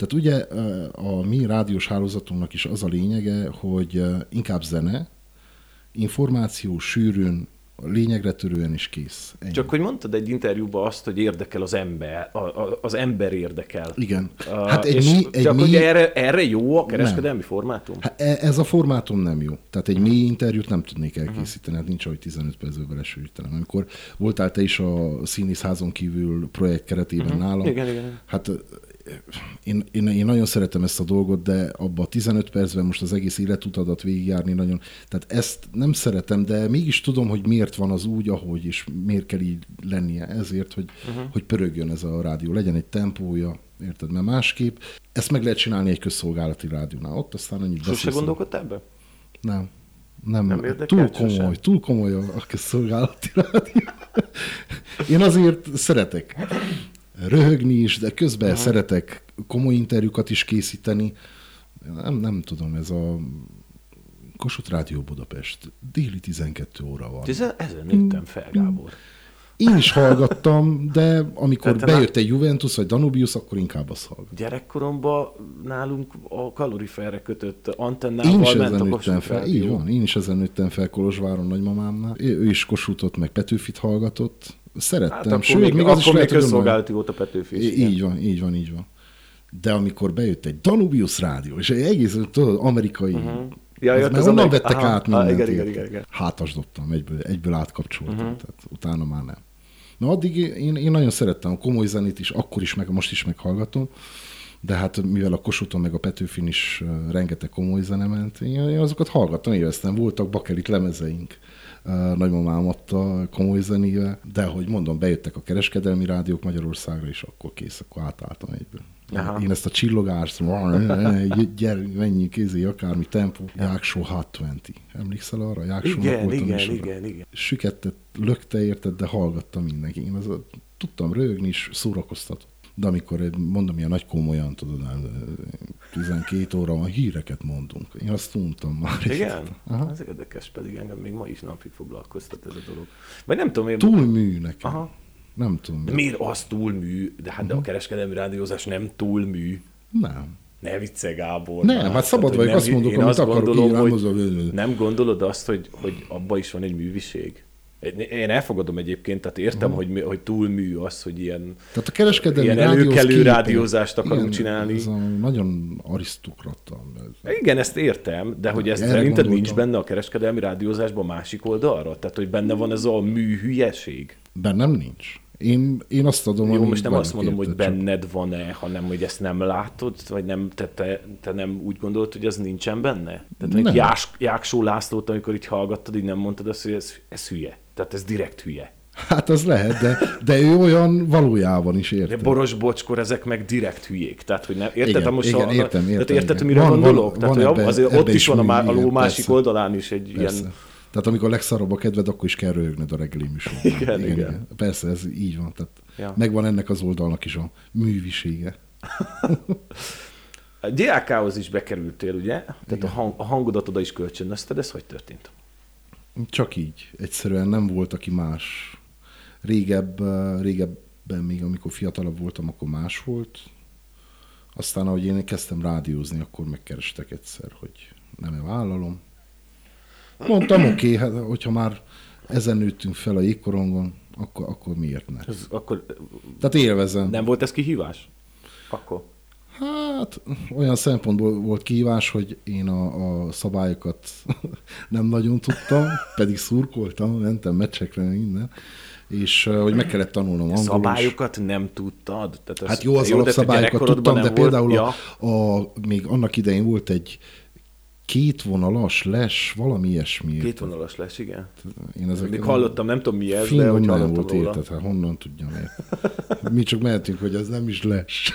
Speaker 2: Tehát ugye a mi rádiós hálózatunknak is az a lényege, hogy inkább zene, információ sűrűn, lényegre törően is kész.
Speaker 1: Ennyi. Csak hogy mondtad egy interjúban azt, hogy érdekel az ember, a, a, az ember érdekel.
Speaker 2: Igen.
Speaker 1: Hát egy és mi, egy csak mi... hogy erre, erre jó a kereskedelmi nem. formátum?
Speaker 2: Hát e, ez a formátum nem jó. Tehát egy mi interjút nem tudnék elkészíteni, hát nincs, hogy 15 percben belesűrítenem. Amikor voltál te is a színészházon kívül projekt keretében uh-huh. nálam,
Speaker 1: igen, igen.
Speaker 2: hát én, én, én nagyon szeretem ezt a dolgot, de abban a 15 percben most az egész életutadat végigjárni nagyon, tehát ezt nem szeretem, de mégis tudom, hogy miért van az úgy, ahogy, és miért kell így lennie. Ezért, hogy, uh-huh. hogy pörögjön ez a rádió, legyen egy tempója, érted? Mert másképp ezt meg lehet csinálni egy közszolgálati rádiónál. Ott aztán annyit
Speaker 1: beszélsz. Sose gondolkodtál ebbe?
Speaker 2: Nem. Nem, nem túl komoly, sem. túl komoly a közszolgálati rádió. Én azért szeretek röhögni is, de közben Aha. szeretek komoly interjúkat is készíteni. Nem, nem tudom, ez a Kossuth Rádió Budapest déli 12 óra van.
Speaker 1: Ezen, ezen nőttem fel, Gábor.
Speaker 2: Én is hallgattam, de amikor Tehát bejött egy Juventus vagy Danubius, akkor inkább azt hallgattam.
Speaker 1: Gyerekkoromban nálunk a kaloriferre kötött antennával én is ment ezen a nőttem
Speaker 2: fel. Így van, én is ezen nőttem fel Kolozsváron nagymamámnál. Ő is Kossuthot meg Petőfit hallgatott. Szerettem. Hát akkor
Speaker 1: Sőt, még, még az akkor is még közszolgálati volt a Petőfi.
Speaker 2: Így van, így van, így van. De amikor bejött egy Danubius rádió, és egy egész tudod, amerikai uh-huh. Ja, jött mert onnan vettek aha, át mindent.
Speaker 1: igen, igen, igen, igen.
Speaker 2: Hátasdottam, egyből, egyből átkapcsoltam, uh-huh. tehát utána már nem. Na addig én, én nagyon szerettem a komoly zenét is, akkor is, meg most is meghallgatom, de hát mivel a Kossuthon meg a Petőfin is rengeteg komoly zene ment, én azokat hallgattam, élveztem, voltak bakelit lemezeink nagymamám adta komoly zenével, de hogy mondom, bejöttek a kereskedelmi rádiók Magyarországra, és akkor kész, akkor átálltam egyből. Aha. Én ezt a csillogást, gyere, menjünk kézi, akármi tempó, Jáksó 620. Emlékszel arra? Jáksónak
Speaker 1: igen, voltam igen, igen, igen, igen.
Speaker 2: Sükettet, lökte érted, de hallgatta mindenki. Én az, tudtam rögni is, szórakoztatott. De amikor mondom, ilyen nagy komolyan, tudod, 12 óra van, híreket mondunk. Én azt tudtam már.
Speaker 1: Igen? Aha. Ez érdekes, pedig engem még ma is napig foglalkoztat ez a dolog. Vagy nem tudom, én...
Speaker 2: Túlmű nekem. Aha. Nem tudom.
Speaker 1: De miért az túlmű? De hát uh-huh. de a kereskedelmi rádiózás nem túlmű.
Speaker 2: Nem.
Speaker 1: Ne vicce, Gábor.
Speaker 2: Nem, hát szabad vagyok, azt mondok, amit
Speaker 1: azt akarok, gondolom, hogy Nem gondolod azt, hogy, hogy abban is van egy műviség? Én elfogadom egyébként, tehát értem, uh-huh. hogy, hogy túlmű az, hogy ilyen,
Speaker 2: tehát a kereskedelmi
Speaker 1: ilyen előkelő rádiózást akarunk ilyen, csinálni.
Speaker 2: Ez a nagyon arisztokrata.
Speaker 1: Igen, ezt értem, de hogy ez szerinted nincs benne a kereskedelmi rádiózásban másik oldalra? Tehát, hogy benne van ez a mű hülyeség?
Speaker 2: Bennem nincs. Én, én azt adom,
Speaker 1: Jó, most nem azt mondom, hogy
Speaker 2: érted, csak-
Speaker 1: benned van-e, hanem hogy ezt nem látod, vagy nem, te, te, te nem úgy gondolod, hogy ez nincsen benne? Tehát
Speaker 2: Nem.
Speaker 1: Jás, Jáksó Lászlót, amikor így hallgattad, így nem mondtad azt, hogy ez, ez hülye. Tehát ez direkt hülye.
Speaker 2: Hát az lehet, de, de ő olyan valójában is
Speaker 1: De
Speaker 2: érted.
Speaker 1: Boros Bocskor, ezek meg direkt hülyék. Tehát, hogy nem, érted?
Speaker 2: Igen,
Speaker 1: most
Speaker 2: igen,
Speaker 1: a,
Speaker 2: értem,
Speaker 1: Tehát
Speaker 2: értem,
Speaker 1: érted,
Speaker 2: igen.
Speaker 1: hogy mire
Speaker 2: Van-
Speaker 1: gondolok?
Speaker 2: van-
Speaker 1: tehát,
Speaker 2: van
Speaker 1: hogy
Speaker 2: ebbe-
Speaker 1: azért
Speaker 2: ebbe
Speaker 1: ott is
Speaker 2: is
Speaker 1: van a,
Speaker 2: mű,
Speaker 1: a ló másik
Speaker 2: persze.
Speaker 1: oldalán is egy
Speaker 2: Persze.
Speaker 1: ilyen...
Speaker 2: Tehát amikor legszarabb a kedved, akkor is kell röhögnöd a reggeli műsorban.
Speaker 1: Igen, igen.
Speaker 2: Persze, ez így van. Tehát
Speaker 1: Ja.
Speaker 2: megvan ennek az oldalnak is a művisége. *laughs*
Speaker 1: A DAK-hoz is bekerültél, ugye? Tehát a, hang, a hangodat oda is kölcsönözted, ez hogy történt?
Speaker 2: Csak így. Egyszerűen nem volt, aki más. Régebb, eh, régebben még, amikor fiatalabb voltam, akkor más volt. Aztán, ahogy én kezdtem rádiózni, akkor megkerestek egyszer, hogy nem-e vállalom. Mondtam, oké, okay, hát, hogyha már ezen nőttünk fel a jégkorongon, akkor, akkor miért ne?
Speaker 1: Ez, akkor
Speaker 2: Tehát élvezem.
Speaker 1: nem volt ez kihívás? Akkor?
Speaker 2: Hát olyan szempontból volt kihívás, hogy én a, a szabályokat *laughs* nem nagyon tudtam, pedig szurkoltam, mentem meccsekre, minden, és hogy meg kellett tanulnom angolul.
Speaker 1: Szabályokat nem tudtad? Tehát
Speaker 2: Hát jó, az
Speaker 1: te
Speaker 2: alapszabályokat tudtam, de
Speaker 1: volt-
Speaker 2: például
Speaker 1: Ja,
Speaker 2: a, a, még annak idején volt egy kétvonalas les, valami ilyesmi.
Speaker 1: két
Speaker 2: érted?
Speaker 1: vonalas lesz, igen.
Speaker 2: Én ezeket
Speaker 1: Még hallottam, nem tudom mi ez, de hogy hallottam
Speaker 2: volt
Speaker 1: róla.
Speaker 2: érted, hát honnan tudjam én. Mi csak mehetünk, hogy ez nem is les. *laughs*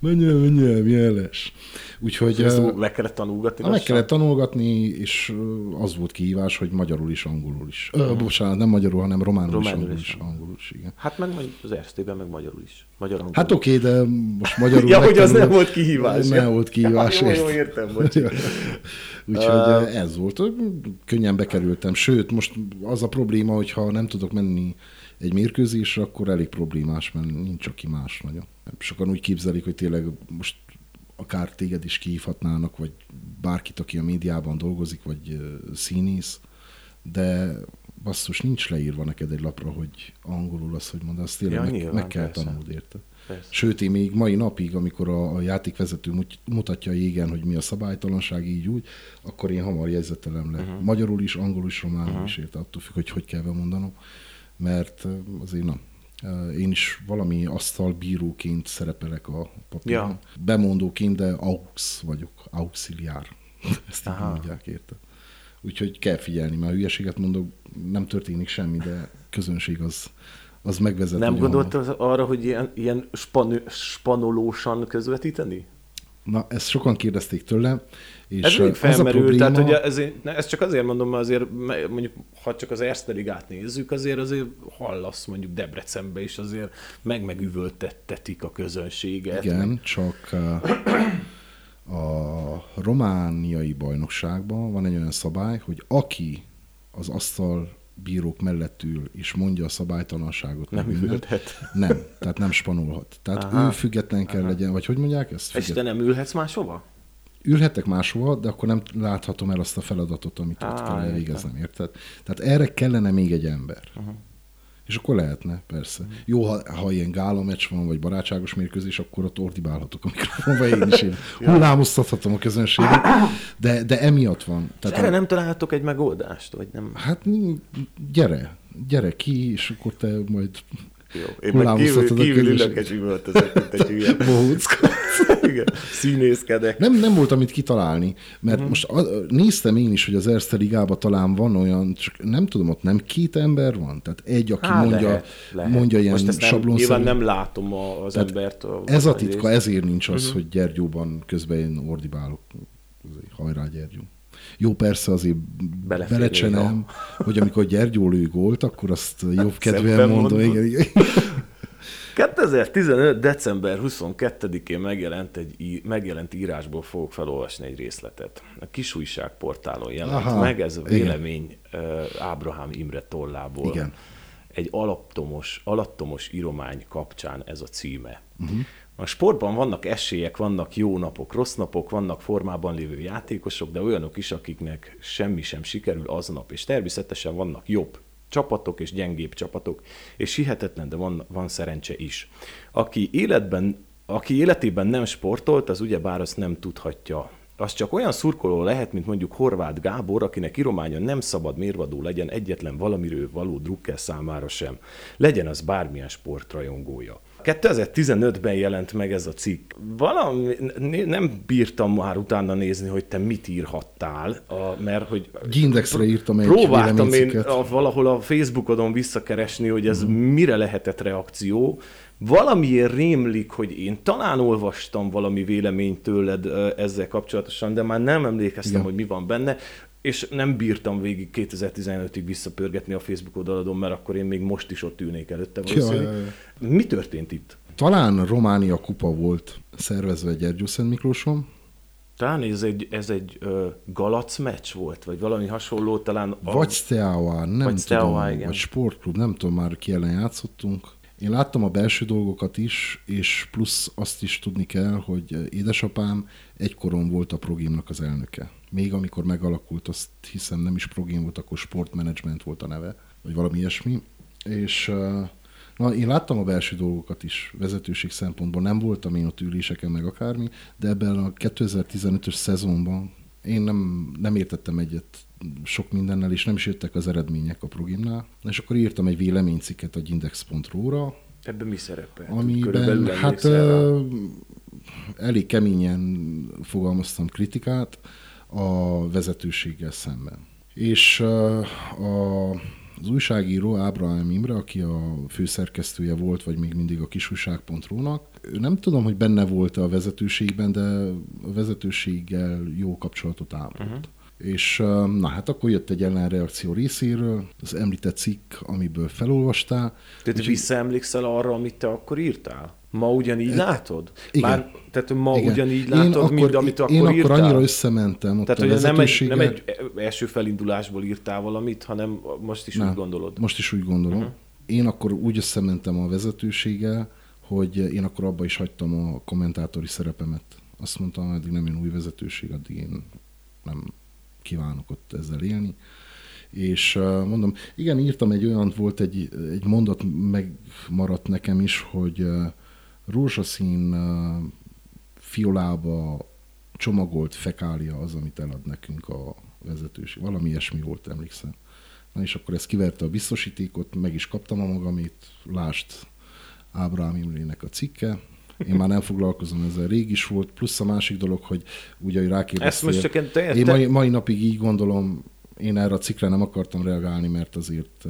Speaker 2: menjél, menjél, milyen les. Úgyhogy
Speaker 1: Ezt
Speaker 2: eh,
Speaker 1: meg kellett tanulgatni.
Speaker 2: meg kellett tanulgatni, és az volt kihívás, hogy magyarul is, angolul is. Ö, bocsánat, nem magyarul, hanem románul.
Speaker 1: Románul
Speaker 2: is, angolul is, angolul is, igen.
Speaker 1: Hát meg az Erztében, meg magyarul is. Magyar angol.
Speaker 2: Hát oké, de most magyarul... *laughs*
Speaker 1: Ja, hogy az nem volt kihívás.
Speaker 2: Nem volt kihívás.
Speaker 1: Ja, jó, jó, értem. *laughs*
Speaker 2: Úgyhogy uh, ez volt. Könnyen bekerültem. Sőt, most az a probléma, hogy ha nem tudok menni egy mérkőzésre, akkor elég problémás, mert nincs aki más nagyon. Sokan úgy képzelik, hogy tényleg most akár téged is kihívhatnának, vagy bárkit, aki a médiában dolgozik, vagy színész, de basszus, nincs leírva neked egy lapra, hogy angolul az, hogy mondasz, tényleg
Speaker 1: Ja,
Speaker 2: meg,
Speaker 1: nyilván,
Speaker 2: meg kell
Speaker 1: persze.
Speaker 2: tanulni, érted?
Speaker 1: Persze.
Speaker 2: Sőt, én még mai napig, amikor a, a játékvezető mut- mutatja jégen, hogy mi a szabálytalanság, így úgy, akkor én hamar jegyzetelem le. Uh-huh. Magyarul is, angolul is, románul uh-huh. is, érte, attól függ, hogy hogy kell bemondanom. Mert azért ö, én is valami asztalbíróként szerepelek a papíron.
Speaker 1: Ja.
Speaker 2: Bemondóként, de aux vagyok, auxiliár. *laughs* Ezt így
Speaker 1: Aha.
Speaker 2: mondják, érte. Úgyhogy kell figyelni, mert hülyeséget mondok, nem történik semmi, de közönség az, az megvezet.
Speaker 1: Nem
Speaker 2: hogy ahol-
Speaker 1: gondolt arra, hogy ilyen, ilyen span, spanolósan közvetíteni?
Speaker 2: Na, ezt sokan kérdezték tőlem, és
Speaker 1: Ez
Speaker 2: a
Speaker 1: felmerül,
Speaker 2: probléma,
Speaker 1: tehát hogy ne, ezt csak azért mondom, mert azért mondjuk, ha csak az Erste Ligát nézzük, azért azért hallasz mondjuk Debrecenbe is azért meg megüvöltettetik a közönséget.
Speaker 2: Igen, csak a romániai bajnokságban van egy olyan szabály, hogy aki az asztal bírók mellett ül, és mondja a szabálytalanságot,
Speaker 1: Nem üvölthet.
Speaker 2: Nem, tehát nem spanolhat. Tehát
Speaker 1: Aha.
Speaker 2: Ő független kell Aha. legyen, vagy hogy mondják ezt?
Speaker 1: És te nem ülhetsz máshova?
Speaker 2: Ülhetek máshova, de akkor nem láthatom el azt a feladatot, amit
Speaker 1: Á,
Speaker 2: ott kell elvégeznem, érted? Tehát erre kellene még egy ember. Uh-huh. És akkor lehetne, persze. Uh-huh. Jó, ha, ha ilyen gála meccs van, vagy barátságos mérkőzés, akkor ott ordibálhatok a mikrofonba én is. Én *laughs* hullámoztathatom a közönséget, de, de emiatt van.
Speaker 1: Tehát
Speaker 2: Tehát
Speaker 1: erre
Speaker 2: a,
Speaker 1: nem találtok egy megoldást? Vagy nem?
Speaker 2: Hát gyere, gyere ki, és akkor te majd
Speaker 1: Jó. Én meg kívül, kívül ülök és üvöltözök, mint egy hülye. *laughs* Igen. Színészkedek.
Speaker 2: Nem, nem volt, amit kitalálni, mert uh-huh. most a, néztem én is, hogy az Erste Ligában talán van olyan, csak nem tudom, ott nem két ember van? Tehát egy, aki
Speaker 1: Há,
Speaker 2: mondja,
Speaker 1: lehet, lehet.
Speaker 2: mondja ilyen
Speaker 1: Most
Speaker 2: sablonszerű.
Speaker 1: nyilván nem látom a, az
Speaker 2: Tehát
Speaker 1: embert. A,
Speaker 2: Ez a titka,
Speaker 1: részt.
Speaker 2: ezért nincs az, uh-huh. hogy Gyergyóban közben én ordibálok. Hajrá, Gyergyó. Jó, persze azért belecsenem, hogy amikor Gyergyó lő gólt, akkor azt jobb kedven
Speaker 1: Szebben
Speaker 2: mondom. Igen, igen.
Speaker 1: 2015. december 22-én megjelent, egy, megjelent írásból fogok felolvasni egy részletet. A kis újságportálon jelent
Speaker 2: Aha,
Speaker 1: meg, ez a vélemény Ábrahám Imre tollából.
Speaker 2: Igen.
Speaker 1: Egy alattomos, alattomos íromány kapcsán ez a címe. Uh-huh. A sportban vannak esélyek, vannak jó napok, rossz napok, vannak formában lévő játékosok, de olyanok is, akiknek semmi sem sikerül aznap, és természetesen vannak jobb csapatok és gyengébb csapatok, és hihetetlen, de van, van szerencse is. Aki életben, aki életében nem sportolt, az ugyebár azt nem tudhatja, az csak olyan szurkoló lehet, mint mondjuk Horváth Gábor, akinek irománya nem szabad mérvadó legyen egyetlen valamiről való drukker számára sem. Legyen az bármilyen sportrajongója. 2015-ben jelent meg ez a cikk. Valami, nem bírtam már utána nézni, hogy te mit írhattál, a, mert hogy...
Speaker 2: Gindexre írtam egy
Speaker 1: Próbáltam én a, valahol a Facebookodon visszakeresni, hogy ez mm. mire lehetett reakció. Valamiért rémlik, hogy én talán olvastam valami véleményt tőled ezzel kapcsolatosan, de már nem emlékeztem, Igen. hogy mi van benne és nem bírtam végig 2015-ig visszapörgetni a Facebook oldaladon, mert akkor én még most is ott ülnék előtte valószínűleg. Ja, ja, ja. Mi történt itt?
Speaker 2: Talán Románia kupa volt szervezve Gyergyószent Miklóson.
Speaker 1: Talán ez egy, ez egy uh, Galac meccs volt, vagy valami hasonló, talán...
Speaker 2: A... Vagy Steaua, nem vagy Steaua, tudom, igen. vagy sportklub, nem tudom már ki ellen játszottunk. Én láttam a belső dolgokat is, és plusz azt is tudni kell, hogy édesapám egykoron volt a Progimnak az elnöke. Még amikor megalakult, azt hiszem nem is Progim volt, akkor sportmanagement volt a neve, vagy valami ilyesmi. És na, én láttam a belső dolgokat is vezetőség szempontból, nem voltam én ott üléseken meg akármi, de ebben a 2015-ös szezonban én nem, nem értettem egyet sok mindennel, és nem is jöttek az eredmények a progimnál. És akkor írtam egy véleménycikket a Index.ru-ra.
Speaker 1: Ebben mi szerepel?
Speaker 2: Amiben hát elég keményen fogalmaztam kritikát a vezetőséggel szemben. És uh, a, az újságíró Ábrahám Imre, aki a főszerkesztője volt, vagy még mindig a kisújság.ru-nak, ő nem tudom, hogy benne volt a vezetőségben, de a vezetőséggel jó kapcsolatot ápolt. Uh-huh. És na hát akkor jött egy ellenreakció részéről, az említett cikk, amiből felolvastál.
Speaker 1: Tehát visszaemlékszel arra, amit te akkor írtál? Ma ugyanígy látod?
Speaker 2: Igen. Már,
Speaker 1: tehát ma igen. ugyanígy látod, én akkor, mint amit akkor
Speaker 2: Én
Speaker 1: akkor írtál?
Speaker 2: annyira összementem ott
Speaker 1: Tehát, hogy nem egy, nem egy első felindulásból írtál valamit, hanem most is nem, úgy gondolod?
Speaker 2: most is úgy gondolom. Uh-huh. Én akkor úgy összementem a vezetőséggel, hogy én akkor abba is hagytam a kommentátori szerepemet. Azt mondtam, eddig nem jön új vezetőség, addig én nem kívánok ott ezzel élni. És mondom, igen, írtam egy olyan, volt egy, egy mondat, megmaradt nekem is, hogy rózsaszín fiolába csomagolt fekália az, amit elad nekünk a vezetőség. Valami ilyesmi volt, emlékszem. Na és akkor ez kiverte a biztosítékot, meg is kaptam a magamét, lást Ábrám Imrének a cikke, én már nem foglalkozom ezzel, rég is volt, plusz a másik dolog, hogy ugye, hogy rákérdeztél. Ezt most csak te, én mai, mai napig így gondolom, én erre a cikkre nem akartam reagálni, mert azért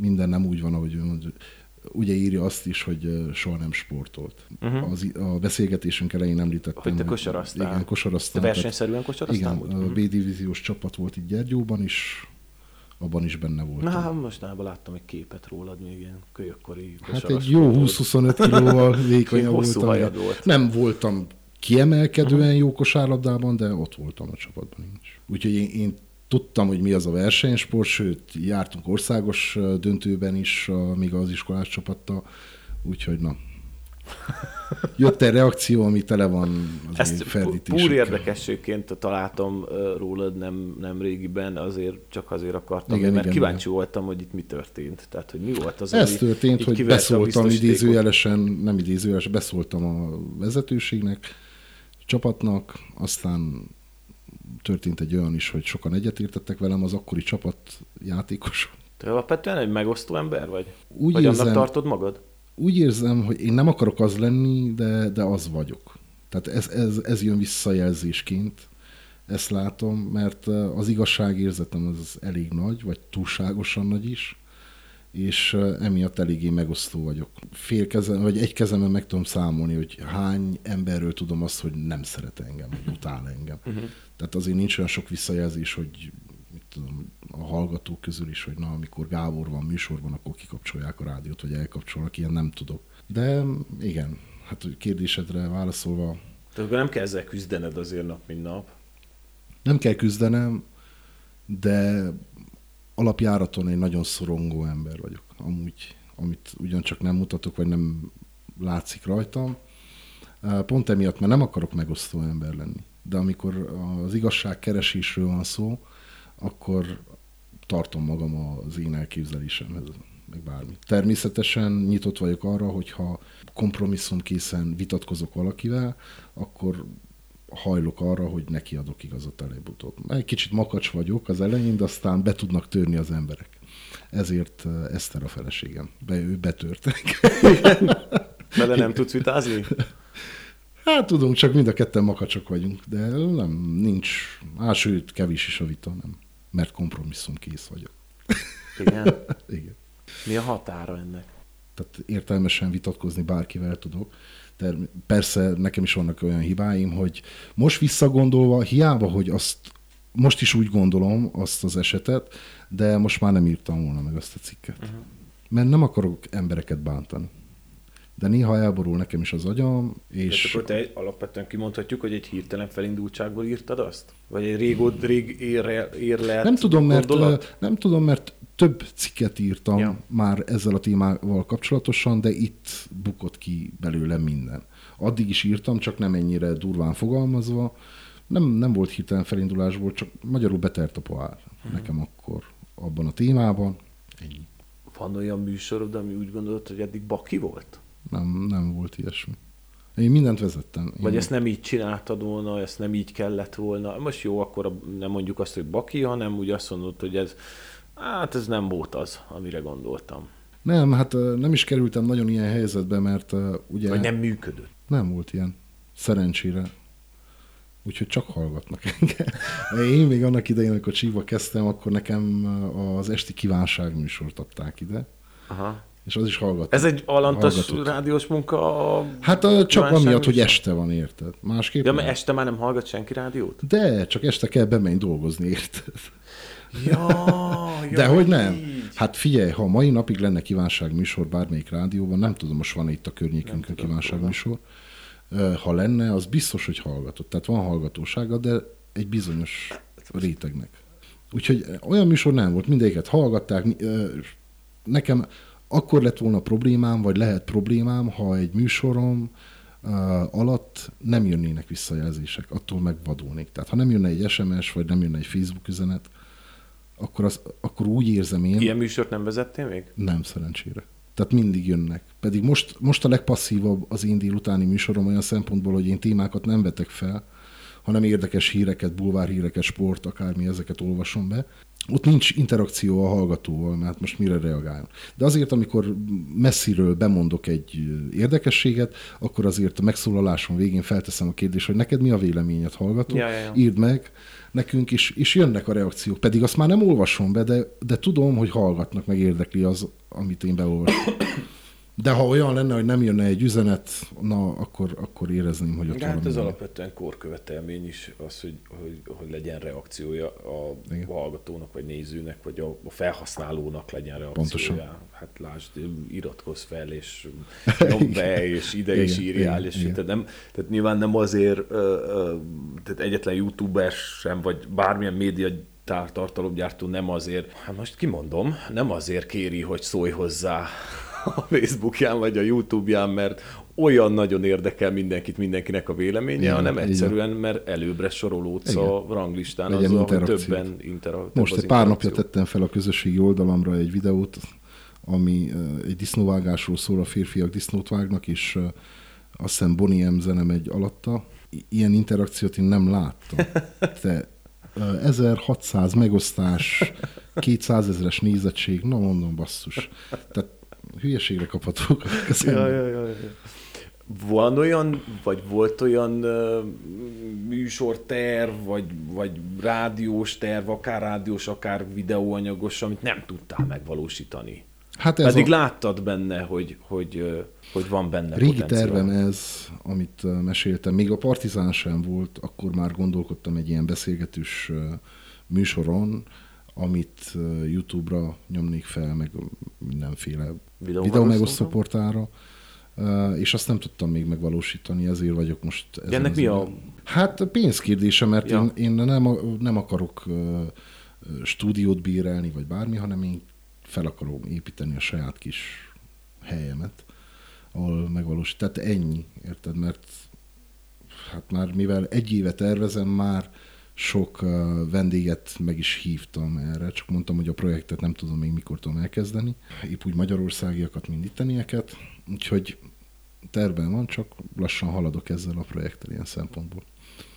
Speaker 2: minden nem úgy van, ahogy ő mondja. Ugye írja azt is, hogy soha nem sportolt. Uh-huh. Az, a beszélgetésünk elején említettem.
Speaker 1: Hogy te kosaraztál.
Speaker 2: Igen, kosaraztál.
Speaker 1: Te versenyszerűen kosaraztál?
Speaker 2: Igen, a B-divíziós csapat volt itt Gyergyóban is, abban is benne volt.
Speaker 1: Na, hát mostanában láttam egy képet rólad, még ilyen kölyökkori
Speaker 2: Hát egy jó 20-25 kilóval *laughs* vékonyabb voltam. Volt. Nem voltam kiemelkedően uh-huh. jó kosárlabdában, de ott voltam a csapatban is. Úgyhogy én, én tudtam, hogy mi az a versenysport, sőt, jártunk országos döntőben is, még az iskolás csapattal, úgyhogy na, *laughs* Jött egy reakció, ami tele van az Ezt
Speaker 1: púr érdekességként találtam rólad nem, nem régiben, azért csak azért akartam, igen, mert igen, kíváncsi igen. voltam, hogy itt mi történt. Tehát, hogy mi volt az,
Speaker 2: Ez történt, hogy beszóltam idézőjelesen, nem idézőjelesen, beszóltam a vezetőségnek, a csapatnak, aztán történt egy olyan is, hogy sokan egyetértettek velem, az akkori csapat játékos.
Speaker 1: Te alapvetően egy megosztó ember vagy? Úgy vagy érzem, annak tartod magad?
Speaker 2: úgy érzem, hogy én nem akarok az lenni, de, de az vagyok. Tehát ez, ez, ez jön visszajelzésként, ezt látom, mert az igazságérzetem az elég nagy, vagy túlságosan nagy is, és emiatt eléggé megosztó vagyok. Fél kezem, vagy egy kezemben meg tudom számolni, hogy hány emberről tudom azt, hogy nem szeret engem, vagy utál engem. Uh-huh. Tehát azért nincs olyan sok visszajelzés, hogy mit tudom, a hallgatók közül is, hogy na, amikor Gábor van műsorban, akkor kikapcsolják a rádiót, vagy elkapcsolnak, ilyen nem tudok. De igen, hát kérdésedre válaszolva...
Speaker 1: Tehát nem kell ezzel küzdened azért nap, mint nap?
Speaker 2: Nem kell küzdenem, de alapjáraton egy nagyon szorongó ember vagyok. Amúgy, amit ugyancsak nem mutatok, vagy nem látszik rajtam. Pont emiatt, mert nem akarok megosztó ember lenni. De amikor az igazság keresésről van szó, akkor tartom magam az én elképzelésemhez, meg bármi. Természetesen nyitott vagyok arra, hogyha kompromisszum készen vitatkozok valakivel, akkor hajlok arra, hogy neki adok igazat előbb-utóbb. Egy kicsit makacs vagyok az elején, de aztán be tudnak törni az emberek. Ezért uh, Eszter a feleségem. Be, ő betört.
Speaker 1: Vele *laughs* nem tudsz vitázni?
Speaker 2: Hát tudunk, csak mind a ketten makacsok vagyunk, de nem, nincs, á, sőt, kevés is a vita, nem. Mert kompromisszum kész vagyok.
Speaker 1: Igen? *laughs*
Speaker 2: Igen.
Speaker 1: Mi a határa ennek?
Speaker 2: Tehát értelmesen vitatkozni bárkivel tudok. De persze nekem is vannak olyan hibáim, hogy most visszagondolva, hiába, hogy azt most is úgy gondolom azt az esetet, de most már nem írtam volna meg azt a cikket. Uh-huh. Mert nem akarok embereket bántani. De néha elborul nekem is az agyam, és...
Speaker 1: És akkor te alapvetően kimondhatjuk, hogy egy hirtelen felindultságból írtad azt? Vagy egy régód, rég érre, érlelt
Speaker 2: Nem tudom, mert,
Speaker 1: gondolat?
Speaker 2: nem tudom, mert több cikket írtam
Speaker 1: Ja.
Speaker 2: már ezzel a témával kapcsolatosan, de itt bukott ki belőle minden. Addig is írtam, csak nem ennyire durván fogalmazva. Nem, nem volt hirtelen felindulásból, csak magyarul betert a pohár
Speaker 1: Mhm.
Speaker 2: nekem akkor abban a témában. Ennyi.
Speaker 1: Van olyan műsorod, ami úgy gondolod, hogy eddig baki volt?
Speaker 2: Nem, nem volt ilyesmi. Én mindent vezettem. Én...
Speaker 1: Vagy ezt nem így csináltad volna, ezt nem így kellett volna. Most jó, akkor nem mondjuk azt, hogy baki, hanem úgy azt mondod, hogy ez, hát ez nem volt az, amire gondoltam.
Speaker 2: Nem, hát nem is kerültem nagyon ilyen helyzetbe, mert ugye
Speaker 1: Vagy nem működött.
Speaker 2: nem volt ilyen. Szerencsére. Úgyhogy csak hallgatnak engem. Én még annak idején, amikor csíva kezdtem, akkor nekem az esti kívánság műsort adták ide,
Speaker 1: Aha.
Speaker 2: És az is hallgattak.
Speaker 1: Ez egy alantas
Speaker 2: Hallgatott.
Speaker 1: rádiós munka a...
Speaker 2: Hát ö, csak amiatt, hogy este van, érted? Másképp
Speaker 1: Ja, mert este már nem hallgat senki rádiót?
Speaker 2: De, csak este kell bemenni dolgozni, érted?
Speaker 1: Ja, ja *laughs*
Speaker 2: De hogy nem?
Speaker 1: így.
Speaker 2: Hát figyelj, ha mai napig lenne kívánság műsor bármelyik rádióban, nem tudom, most van itt a környékünkön
Speaker 1: tudom
Speaker 2: kívánság
Speaker 1: róla.
Speaker 2: műsor, Ö, ha lenne, az biztos, hogy hallgatott. Tehát van hallgatósága, de egy bizonyos rétegnek. Úgyhogy olyan műsor nem volt, mindegyiket hallgatták. Nekem akkor lett volna problémám, vagy lehet problémám, ha egy műsorom alatt nem jönnének visszajelzések, attól megvadulnék. Tehát ha nem jönne egy SMS, vagy nem jönne egy Facebook üzenet, akkor, az, akkor úgy érzem én,
Speaker 1: Ilyen műsort nem vezettél még?
Speaker 2: nem szerencsére. Tehát mindig jönnek. Pedig most, most a legpasszívabb az én délutáni műsorom olyan szempontból, hogy én témákat nem vetek fel, hanem érdekes híreket, bulvárhíreket, sport, akármi, ezeket olvasom be. Ott nincs interakció a hallgatóval, mert most mire reagáljon. De azért, amikor messziről bemondok egy érdekességet, akkor azért a megszólalásom végén felteszem a kérdést, hogy neked mi a véleményed, hallgató?
Speaker 1: Ja, ja, ja.
Speaker 2: Írd meg nekünk is, és jönnek a reakciók. Pedig azt már nem olvasom be, de, de tudom, hogy hallgatnak, meg érdekli az, amit én beolvasom. De ha olyan lenne, hogy nem jönne egy üzenet, na, akkor, akkor érezném, hogy ott
Speaker 1: De hát ez alapvetően korkövetelmény is az, hogy, hogy, hogy legyen reakciója a
Speaker 2: Igen.
Speaker 1: hallgatónak, vagy nézőnek, vagy a, a felhasználónak legyen reakciója.
Speaker 2: Pontosan.
Speaker 1: Hát lásd, iratkozz fel, és *laughs* nyomd be, és ide is
Speaker 2: Igen,
Speaker 1: írjál,
Speaker 2: igen,
Speaker 1: és
Speaker 2: igen.
Speaker 1: tehát, nem, tehát nyilván nem azért, tehát egyetlen youtuber sem, vagy bármilyen média tartalomgyártó nem azért, hát most kimondom, nem azért kéri, hogy szólj hozzá a Facebookján vagy a YouTube-ján, mert olyan nagyon érdekel mindenkit, mindenkinek a véleménye,
Speaker 2: Igen,
Speaker 1: hanem egyszerűen, mert előbbre sorolódsz a ranglistán
Speaker 2: Legyen
Speaker 1: azzal, hogy többen intera- több
Speaker 2: Most egy pár napja tettem fel a közösségi oldalamra egy videót, ami ö, egy disznóvágásról szól, a férfiak disznót vágnak, és ö, azt hiszem Bonnie M zene megy alatta. Ilyen interakciót én nem láttam. Ö, 1600 megosztás, 200 ezeres nézettség, na mondom basszus. Tehát hülyeségre kaphatók
Speaker 1: Ja, ja, ja, ja. Van olyan, vagy volt olyan uh, műsorterv, vagy, vagy rádiós terv, akár rádiós, akár videóanyagos, amit nem tudtál megvalósítani?
Speaker 2: Hát ez
Speaker 1: Pedig
Speaker 2: a
Speaker 1: láttad benne, hogy, hogy, hogy van benne
Speaker 2: régi
Speaker 1: potenciál.
Speaker 2: tervem ez, amit meséltem. Még a Partizán sem volt, akkor már gondolkodtam egy ilyen beszélgetős műsoron, amit YouTube-ra nyomnék fel, meg mindenféle
Speaker 1: Videó
Speaker 2: videó megosztó Ö, és azt nem tudtam még megvalósítani, ezért vagyok most ezen
Speaker 1: ennek
Speaker 2: az
Speaker 1: mi a-.
Speaker 2: Hát pénzkérdése, mert
Speaker 1: Ja.
Speaker 2: én, én nem, nem akarok stúdiót bérelni, vagy bármi, hanem én fel akarom építeni a saját kis helyemet, ahol megvalósít. Tehát ennyi, érted? Mert hát már mivel egy éve tervezem, már sok uh, vendéget meg is hívtam erre, csak mondtam, hogy a projektet nem tudom még mikor tudom elkezdeni. Épp úgy magyarországiakat, mint ittenieket, úgyhogy terben van, csak lassan haladok ezzel a projekttel ilyen szempontból.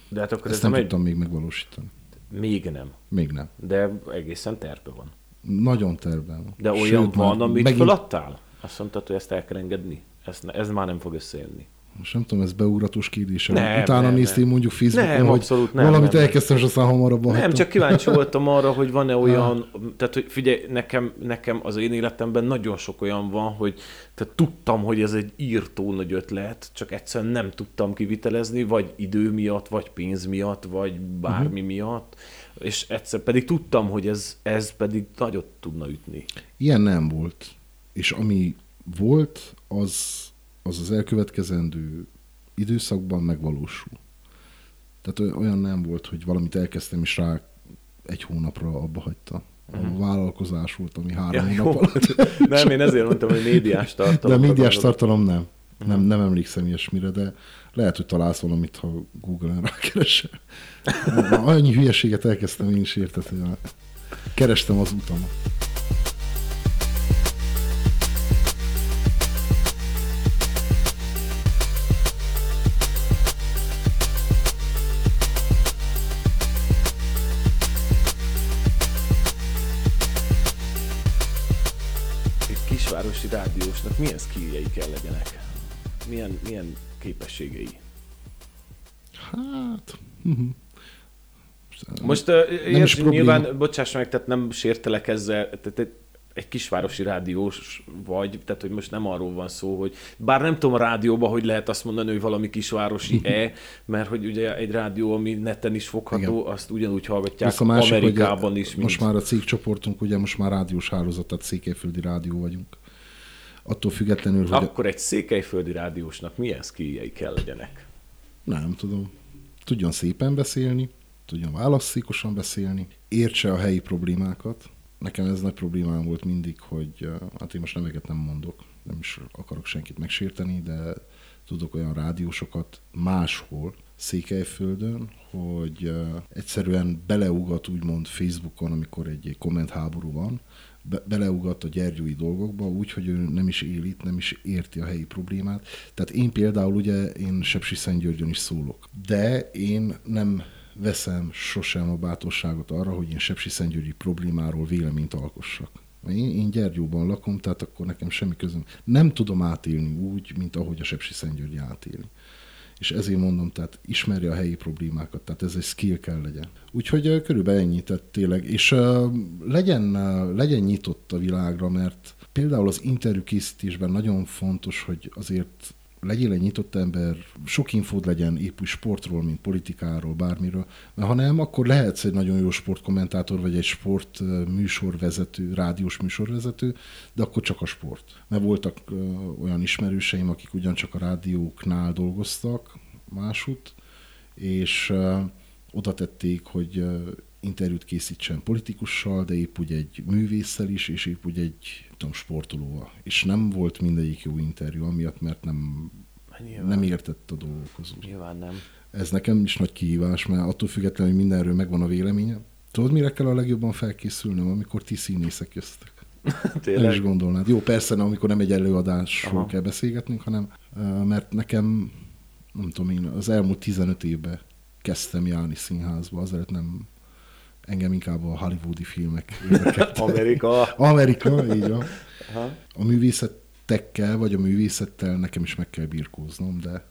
Speaker 1: De hát akkor
Speaker 2: Ezt
Speaker 1: ez
Speaker 2: nem
Speaker 1: nem egy...
Speaker 2: tudtam még megvalósítani.
Speaker 1: Még nem.
Speaker 2: Még nem.
Speaker 1: De egészen terve van.
Speaker 2: Nagyon tervben van.
Speaker 1: De olyan
Speaker 2: Sőt,
Speaker 1: van, amit
Speaker 2: megint-
Speaker 1: feladtál? Azt mondtad, hogy ezt el kell engedni? Ez, ez már nem fog összejönni.
Speaker 2: Most nem tudom, ez beugratos kérdése.
Speaker 1: Nem,
Speaker 2: Utána
Speaker 1: nem,
Speaker 2: néztél
Speaker 1: nem.
Speaker 2: mondjuk Facebookon,
Speaker 1: Nem,
Speaker 2: hogy
Speaker 1: abszolút nem,
Speaker 2: valamit
Speaker 1: nem, nem.
Speaker 2: elkezdtem, és aztán hamarabb
Speaker 1: Nem,
Speaker 2: hagytam.
Speaker 1: csak kíváncsi voltam arra, hogy van-e olyan, tehát hogy figyelj, nekem, nekem az én életemben nagyon sok olyan van, hogy tehát tudtam, hogy ez egy írtó nagy ötlet, csak egyszerűen nem tudtam kivitelezni, vagy idő miatt, vagy pénz miatt, vagy bármi uh-huh. miatt, és egyszer pedig tudtam, hogy ez, ez pedig nagyot tudna ütni.
Speaker 2: Ilyen nem volt. És ami volt, az az, az elkövetkezendő időszakban megvalósul. Tehát oly- olyan nem volt, hogy valamit elkezdtem, és rá egy hónapra abba hagytam. A vállalkozás volt, ami három
Speaker 1: Mhm. Ja,
Speaker 2: hónap
Speaker 1: jó.
Speaker 2: alatt. *laughs*
Speaker 1: Nem, én ezért mondtam, hogy médiás
Speaker 2: De
Speaker 1: tartalom.
Speaker 2: a médiás tartalom nem. Nem, nem emlékszem ilyesmire, de lehet, hogy találsz valamit, ha Google-en rákeresel. Annyi hülyeséget elkezdtem én is érted, hogy kerestem az utamat.
Speaker 1: Kisvárosi rádiósnak milyen skilljei kell legyenek? Milyen, milyen képességei?
Speaker 2: Hát... mhm.
Speaker 1: Most uh,
Speaker 2: Nem is
Speaker 1: érts,
Speaker 2: probléma.
Speaker 1: nyilván, bocsáss meg, tehát nem sértelek ezzel, tehát egy, kisvárosi rádiós vagy, tehát hogy most nem arról van szó, hogy bár nem tudom a rádióban, hogy lehet azt mondani, hogy valami kisvárosi-e, *laughs* mert hogy ugye egy rádió, ami neten is fogható,
Speaker 2: Igen.
Speaker 1: azt ugyanúgy hallgatják
Speaker 2: Plusz a másik,
Speaker 1: Amerikában
Speaker 2: hogy
Speaker 1: is, mint...
Speaker 2: Most már a cégcsoportunk, ugye most már rádiós hálózat, tehát Székelyföldi rádió vagyunk. Attól függetlenül, hogy
Speaker 1: Akkor egy székelyföldi rádiósnak milyen skilljei kell legyenek?
Speaker 2: nem tudom, tudjon szépen beszélni, tudjon válaszszékosan beszélni, értse a helyi problémákat. Nekem ez nagy problémám volt mindig, hogy hát én most neveket nem mondok, nem is akarok senkit megsérteni, de tudok olyan rádiósokat máshol, Székelyföldön, hogy egyszerűen beleugat úgymond Facebookon, amikor egy, kommentháború van, be, beleugat a gyergyói dolgokba, úgy, hogy ő nem is él itt, nem is érti a helyi problémát. Tehát én például ugye, én Sepsiszentgyörgyön is szólok, de én nem veszem sosem a bátorságot arra, hogy én Sepsiszentgyörgyi problémáról véleményt alkossak. Én, én Gyergyóban lakom, tehát akkor nekem semmi közöm. Nem tudom átélni úgy, mint ahogy a Sepsiszentgyörgyi átéli. És ezért mondom, tehát ismerje a helyi problémákat, tehát ez egy skill kell legyen. Úgyhogy körülbelül ennyi, tehát tényleg. És uh, legyen, uh, legyen nyitott a világra, mert például az interjú készítésben nagyon fontos, hogy azért legyél egy nyitott ember, sok infód legyen épp úgy sportról, mint politikáról, bármiről, mert ha nem, akkor lehetsz egy nagyon jó sportkommentátor, vagy egy sport műsorvezető, rádiós műsorvezető, de akkor csak a sport. Mert voltak olyan ismerőseim, akik ugyancsak a rádióknál dolgoztak másút, és oda tették, hogy interjút készítsen politikussal, de épp úgy egy művésszel is, és épp úgy egy tudom, sportolóval. És nem volt mindegyik jó interjú, amiatt, mert nem,
Speaker 1: Nyilván,
Speaker 2: nem értett a dolgokhoz.
Speaker 1: Nyilván nem.
Speaker 2: Ez nekem is nagy kihívás, mert attól függetlenül, hogy mindenről megvan a véleményem. Tudod, mire kell a legjobban felkészülnöm, amikor ti színészek köztök? *laughs* Nem is
Speaker 1: Tényleg.
Speaker 2: gondolnád. Jó, persze, amikor nem egy előadásról
Speaker 1: Aha.
Speaker 2: Kell beszélgetnünk, hanem mert nekem, nem tudom én, az elmúlt 15 évben kezdtem járni színházba, azért nem engem inkább a hollywoodi filmek *laughs* érdekeltek.
Speaker 1: Amerika.
Speaker 2: Amerika, így van.
Speaker 1: Aha.
Speaker 2: A művészettekkel, vagy a művészettel nekem is meg kell birkóznom, de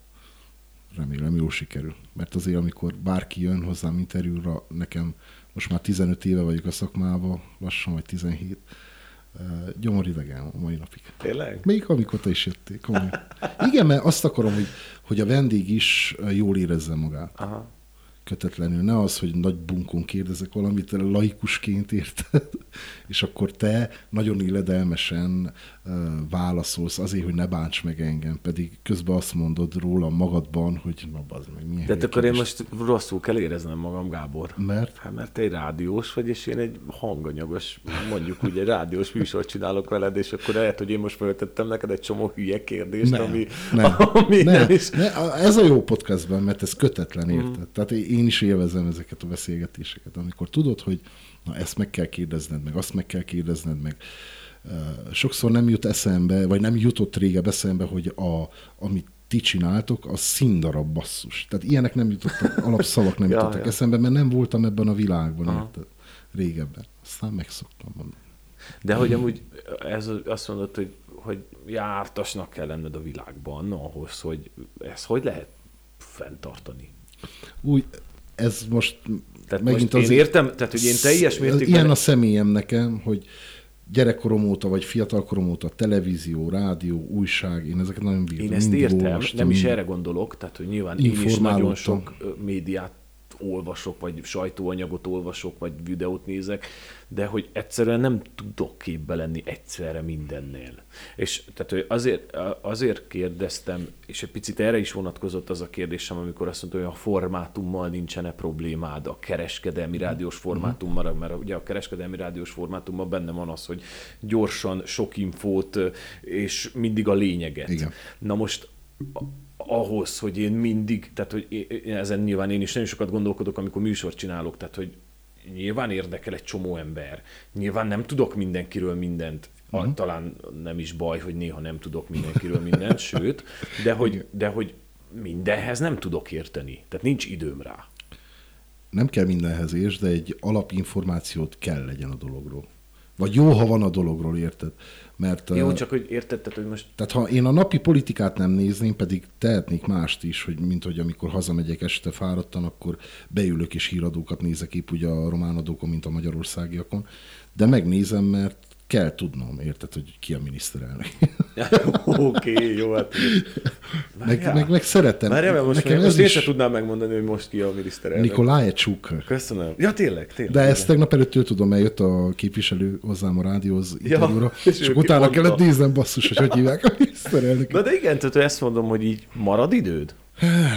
Speaker 2: remélem jól sikerül. Mert azért, amikor bárki jön hozzám interjúra, nekem most már 15 éve vagyok a szakmában, lassan vagy 17, eh, gyomoridegen a mai napig.
Speaker 1: Tényleg?
Speaker 2: Még amikor te is jöttél, komolyan. Igen, mert azt akarom, hogy, hogy a vendég is jól érezze magát
Speaker 1: Aha.
Speaker 2: Kötetlenül. Ne az, hogy nagy bunkon kérdezek valamit, laikusként érted, *laughs* és akkor te nagyon illedelmesen válaszolsz azért, hogy ne bánts meg engem, pedig közben azt mondod róla magadban, hogy na bazd meg, milyen
Speaker 1: hát
Speaker 2: hülye
Speaker 1: akkor én most rosszul kell éreznem magam, Gábor.
Speaker 2: Mert?
Speaker 1: Hát mert te egy rádiós vagy, és én egy hanganyagos, mondjuk úgy egy rádiós műsort csinálok veled, és akkor lehet, hogy én most feltettem neked egy csomó hülye kérdést,
Speaker 2: Nem,
Speaker 1: ami,
Speaker 2: nem, *laughs*
Speaker 1: ami
Speaker 2: nem,
Speaker 1: nem is...
Speaker 2: ne, ez a jó podcastben, mert ez kötetlen, érted? Mm. Tehát én is élvezem ezeket a beszélgetéseket, amikor tudod, hogy na ezt meg kell kérdezned, meg azt meg kell kérdezned, meg sokszor nem jut eszembe, vagy nem jutott régebb eszembe, hogy a, amit ti csináltok, az színdarab basszus. Tehát ilyenek nem jutottak, *laughs* alapszavak nem
Speaker 1: Ja,
Speaker 2: jutottak
Speaker 1: ja.
Speaker 2: eszembe, mert nem voltam ebben a világban,
Speaker 1: Aha.
Speaker 2: érted? Régebben. Aztán megszoktam mondani.
Speaker 1: De hogy amúgy ez azt mondod, hogy, hogy jártasnak kell lenned a világban ahhoz, hogy ez hogy lehet fenntartani?
Speaker 2: Úgy, ez most
Speaker 1: Tehát
Speaker 2: megint
Speaker 1: most
Speaker 2: az
Speaker 1: én értem, tehát hogy én teljes mértékben...
Speaker 2: Ilyen a személyem nekem, hogy gyerekkorom óta, vagy fiatalkorom óta televízió, rádió, újság, én ezeket nagyon bírtam.
Speaker 1: Én ezt értem,
Speaker 2: olvastam,
Speaker 1: nem is erre gondolok, tehát hogy nyilván én is nagyon sok médiát olvasok, vagy sajtóanyagot olvasok, vagy videót nézek, de hogy egyszerűen nem tudok képbe lenni egyszerre mindennél. És tehát hogy azért, azért kérdeztem, és egy picit erre is vonatkozott az a kérdésem, amikor azt mondta, hogy a formátummal nincsen-e problémád, a kereskedelmi rádiós formátummal, mert ugye a kereskedelmi rádiós formátumban benne van az, hogy gyorsan, sok infót, és mindig a lényeget.
Speaker 2: Igen.
Speaker 1: Na most ahhoz, hogy én mindig, tehát hogy én ezen nyilván én is nagyon sokat gondolkodok, amikor műsort csinálok, tehát hogy nyilván érdekel egy csomó ember. Nyilván nem tudok mindenkiről mindent, uh-huh. talán nem is baj, hogy néha nem tudok mindenkiről mindent, sőt, de hogy, de hogy mindenhez nem tudok érteni. Tehát nincs időm rá.
Speaker 2: Nem kell mindenhez érts, de egy alapinformációt kell legyen a dologról. Vagy jó, ha van a dologról, érted? Mert,
Speaker 1: Jó, csak hogy érted, tehát, hogy most
Speaker 2: Tehát ha én a napi politikát nem nézném, pedig tehetnék mást is, hogy mint hogy amikor hazamegyek este fáradtan, akkor beülök és híradókat nézek épp ugye a román adókon, mint a magyarországiakon, de megnézem, mert kell tudnom, érted, hogy ki a miniszterelnök. *laughs*
Speaker 1: Oké, okay, jó, hát...
Speaker 2: meg, meg, meg szeretem.
Speaker 1: Várjál, mert most,
Speaker 2: Nekem
Speaker 1: most én
Speaker 2: is
Speaker 1: sem tudnám megmondani, hogy most ki a miniszterelnök.
Speaker 2: Nikolaj Csuk.
Speaker 1: Köszönöm. Ja, tényleg, tényleg.
Speaker 2: De ezt tegnap előttől tudom, mert jött a képviselő hozzám a rádióhoz
Speaker 1: Ja,
Speaker 2: interjúra,
Speaker 1: és
Speaker 2: és
Speaker 1: ő
Speaker 2: utána
Speaker 1: kimondta.
Speaker 2: kellett néznem basszus, hogy hogy hívják a miniszterelnök.
Speaker 1: Na de igen, tehát ezt mondom, hogy így marad időd?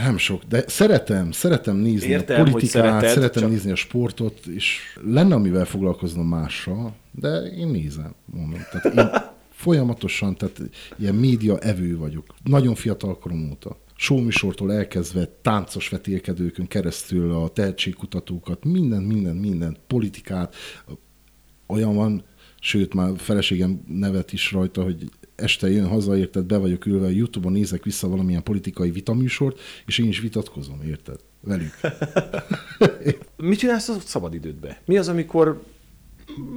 Speaker 2: Nem sok, de szeretem, szeretem nézni
Speaker 1: Értem,
Speaker 2: a politikát,
Speaker 1: szereted,
Speaker 2: szeretem
Speaker 1: csak-
Speaker 2: nézni a sportot, és lenne amivel foglalkoznom mással, de én nézem, mondom. Tehát én *laughs* folyamatosan, tehát ilyen média evő vagyok. Nagyon fiatal korom óta. Showműsortól elkezdve táncos vetélkedőkön keresztül a tehetségkutatókat, minden, minden, minden, politikát, olyan van, sőt már feleségem nevet is rajta, hogy este jön haza, érted, be vagyok ülve, a Youtube-on nézek vissza valamilyen politikai vitaműsort, és én is vitatkozom, érted? Velük. *laughs*
Speaker 1: Mit csinálsz a szabadidődbe? Mi az, amikor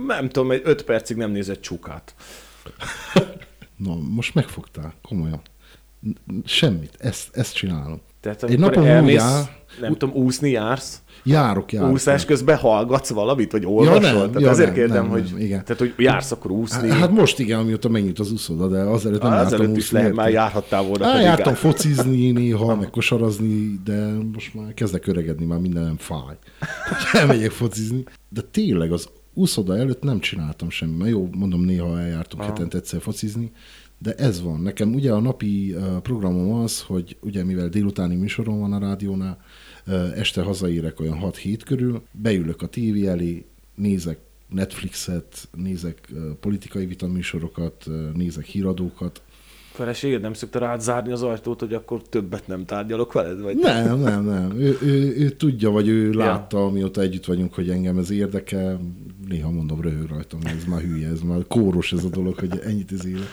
Speaker 1: nem tudom, egy öt percig nem nézed csukát? *laughs*
Speaker 2: Na, most megfogtál, komolyan. Semmit, ezt, ezt csinálom.
Speaker 1: Tehát
Speaker 2: Egy napon úgy
Speaker 1: elmész,
Speaker 2: áll,
Speaker 1: nem tudom, úszni jársz,
Speaker 2: járok, járok.
Speaker 1: úszás közben hallgatsz valamit, vagy olvasol?
Speaker 2: nem,
Speaker 1: tehát
Speaker 2: ja,
Speaker 1: ezért
Speaker 2: nem,
Speaker 1: kérdem,
Speaker 2: nem,
Speaker 1: hogy,
Speaker 2: nem, igen.
Speaker 1: tehát, hogy jársz akkor úszni.
Speaker 2: Hát most igen, amióta megnyit az úszoda, de azelőtt nem
Speaker 1: az
Speaker 2: jártam
Speaker 1: előtt is
Speaker 2: úszni,
Speaker 1: lehet, már járhattál volna. Pedig
Speaker 2: jártam focizni néha, *laughs* meg kosarazni, de most már kezdek öregedni, már mindenem fáj. Elmegyek focizni. De tényleg az úszoda előtt nem csináltam semmi. Mert jó, mondom, néha eljártunk hetente egyszer focizni, de ez van. Nekem ugye a napi uh, programom az, hogy ugye mivel délutáni műsorom van a rádiónál, este hazaérek olyan 6-7 körül, beülök a tévé elé, nézek Netflixet, nézek politikai vitaműsorokat, nézek híradókat,
Speaker 1: Feleséged nem szokta rád zárni az ajtót, hogy akkor többet nem tárgyalok veled? Vagy?
Speaker 2: Nem, nem, nem. Ő, ő, ő tudja, vagy ő
Speaker 1: Ja.
Speaker 2: látta, amióta együtt vagyunk, hogy engem ez érdekel. Néha mondom, röhög rajtam, ez már hülye, ez már kóros ez a dolog, hogy ennyit ez élet.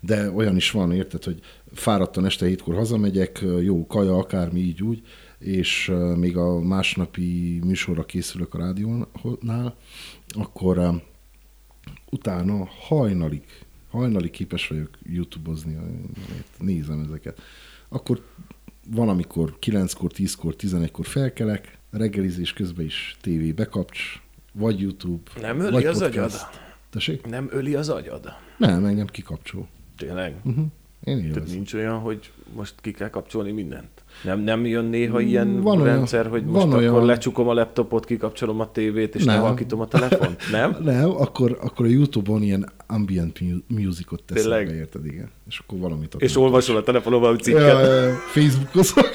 Speaker 2: De olyan is van, érted, hogy fáradtan este hétkor hazamegyek, jó kaja, akármi így úgy, és még a másnapi műsorra készülök a rádiónál, akkor utána hajnalig, hajnalig képes vagyok YouTube-ozni, nézem ezeket. Akkor van, amikor 9-kor, 10-kor, 11-kor felkelek, reggelizés közben is tévé bekapcs, vagy YouTube,
Speaker 1: Nem öli
Speaker 2: vagy
Speaker 1: az
Speaker 2: podcast.
Speaker 1: agyad?
Speaker 2: Tessék?
Speaker 1: Nem öli az agyad?
Speaker 2: Nem, engem kikapcsol.
Speaker 1: Tényleg?
Speaker 2: Uh-huh. Én
Speaker 1: Tehát
Speaker 2: élvezem.
Speaker 1: nincs olyan, hogy most ki kell kapcsolni mindent? Nem, nem jön néha ilyen
Speaker 2: Van
Speaker 1: van
Speaker 2: olyan-
Speaker 1: rendszer, hogy
Speaker 2: van
Speaker 1: most akkor
Speaker 2: olyan-
Speaker 1: lecsukom a laptopot, kikapcsolom a tévét, és
Speaker 2: Nem.
Speaker 1: nem halkítom a telefont? *laughs* Nem?
Speaker 2: Nem, akkor, akkor a YouTube-on ilyen ambient mu- musicot teszek
Speaker 1: Tényleg?
Speaker 2: be, érted, igen. És akkor valamit ott
Speaker 1: És olvasol a telefonon valami cikket?
Speaker 2: Ja, Facebookozok. *laughs*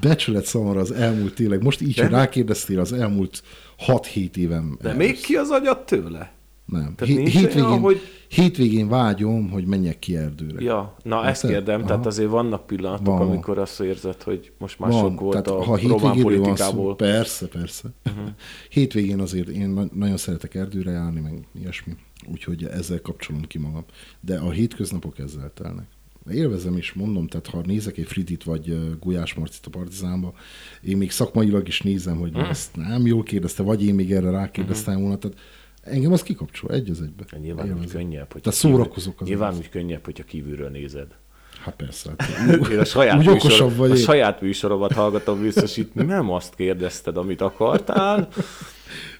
Speaker 2: Becsület szamara az elmúlt tényleg. Most így, hogy rákérdeztél, az elmúlt 6-7 évem.
Speaker 1: De
Speaker 2: elvesz.
Speaker 1: még ki az agyad tőle?
Speaker 2: Nem.
Speaker 1: Tehát
Speaker 2: hétvégén,
Speaker 1: olyan, hogy-
Speaker 2: hétvégén vágyom, hogy menjek ki erdőre.
Speaker 1: Ja, na ezt
Speaker 2: Érted?
Speaker 1: kérdem, tehát
Speaker 2: Aha.
Speaker 1: azért vannak pillanatok,
Speaker 2: Van, van.
Speaker 1: amikor azt érzed, hogy most már sok volt
Speaker 2: tehát
Speaker 1: a
Speaker 2: ha
Speaker 1: román
Speaker 2: van szó,
Speaker 1: politikából.
Speaker 2: persze, persze. Uh-huh. *laughs* Hétvégén azért én na- nagyon szeretek erdőre járni, meg ilyesmi. Úgyhogy ezzel kapcsolom ki magam. De a hétköznapok ezzel telnek. élvezem is, mondom, tehát ha nézek egy Fridit vagy Gulyás Marcit a Partizánba, én még szakmailag is nézem, hogy
Speaker 1: Hmm.
Speaker 2: ezt nem jól kérdezte, vagy én még erre rákérdeztem volna, tehát engem az kikapcsol, egy az egybe.
Speaker 1: Hát Nyilván úgy
Speaker 2: Élvezem.
Speaker 1: könnyebb, hogy
Speaker 2: szórakozok az
Speaker 1: Nyilván
Speaker 2: egész.
Speaker 1: úgy könnyebb, hogyha kívülről nézed.
Speaker 2: Hát persze. Hát, *laughs*
Speaker 1: Én a saját,
Speaker 2: Úgy
Speaker 1: műsor,
Speaker 2: vagy
Speaker 1: a saját műsoromat hallgatom biztos itt, nem azt kérdezted, amit akartál.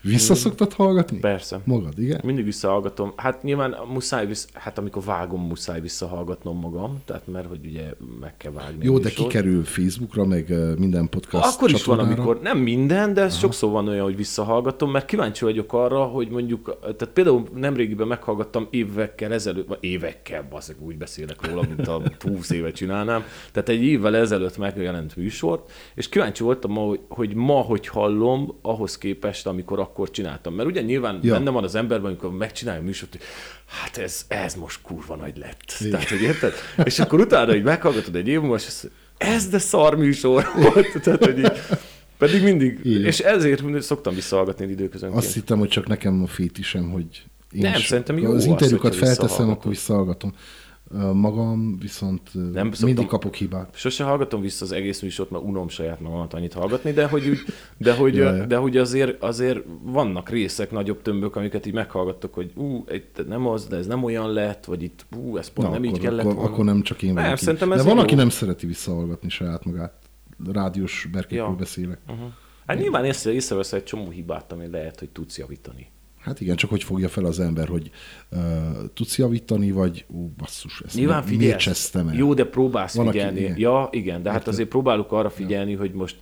Speaker 2: Vissza szoktad hallgatni?
Speaker 1: Persze.
Speaker 2: Magad, igen?
Speaker 1: Mindig visszahallgatom. Hát nyilván muszáj vissz, hát amikor vágom, muszáj visszahallgatnom magam, tehát mert hogy ugye meg kell vágni.
Speaker 2: Jó, de kikerül Facebookra, meg minden podcast
Speaker 1: Akkor is van,
Speaker 2: csatornára.
Speaker 1: amikor nem minden, de ez sokszor van olyan, hogy visszahallgatom, mert kíváncsi vagyok arra, hogy mondjuk, tehát például nemrégiben meghallgattam évekkel ezelőtt, vagy évekkel, bazeg, úgy beszélek róla, mint a *laughs* 20 éve csinálnám, tehát egy évvel ezelőtt megjelent műsort, és kíváncsi voltam, hogy ma, hogy hallom, ahhoz képest, amikor akkor csináltam. Mert ugye nyilván
Speaker 2: Ja.
Speaker 1: benne van az emberben, amikor megcsinálja a műsort, hogy hát ez, ez most kurva nagy lett.
Speaker 2: Igen.
Speaker 1: Tehát, hogy érted? És akkor utána, hogy meghallgatod egy év múlva, és ez de szar műsor volt. *laughs* Tehát, hogy így, pedig mindig,
Speaker 2: Igen.
Speaker 1: és ezért szoktam visszahallgatni időközönként.
Speaker 2: Azt hittem, hogy csak nekem a fétisem, hogy én
Speaker 1: Nem,
Speaker 2: is
Speaker 1: szerintem jó
Speaker 2: az
Speaker 1: az,
Speaker 2: interjúkat
Speaker 1: hogyha
Speaker 2: felteszem, akkor visszahallgatom. Magam viszont
Speaker 1: Nem
Speaker 2: nem
Speaker 1: szoktam-
Speaker 2: mindig kapok hibát.
Speaker 1: Sose hallgatom vissza az egész műsort, mert unom saját magamat annyit hallgatni, de hogy, úgy, de hogy, de hogy azért, azért vannak részek, nagyobb tömbök, amiket így meghallgattok, hogy ú, itt nem az, de ez nem olyan lett, vagy itt ú, ez pont
Speaker 2: Na,
Speaker 1: nem így
Speaker 2: akkor,
Speaker 1: kellett
Speaker 2: akkor,
Speaker 1: volna.
Speaker 2: akkor nem csak én
Speaker 1: Nem,
Speaker 2: vagyok így.
Speaker 1: szerintem ez
Speaker 2: De van,
Speaker 1: jó.
Speaker 2: aki nem szereti visszahallgatni saját magát. Rádiós berkekről
Speaker 1: Ja.
Speaker 2: beszélek.
Speaker 1: Uh-huh. Hát nyilván észre, észrevesz egy csomó hibát, ami lehet, hogy tudsz javítani.
Speaker 2: Hát igen, csak hogy fogja fel az ember, hogy uh, tudsz javítani, vagy ú, basszus, ezt
Speaker 1: Nyilván
Speaker 2: mi- miért csesztem el?
Speaker 1: Jó, de próbálsz
Speaker 2: Van, aki-
Speaker 1: figyelni.
Speaker 2: igen.
Speaker 1: ja, igen, de hát
Speaker 2: Érted?
Speaker 1: azért próbálok arra figyelni, hogy most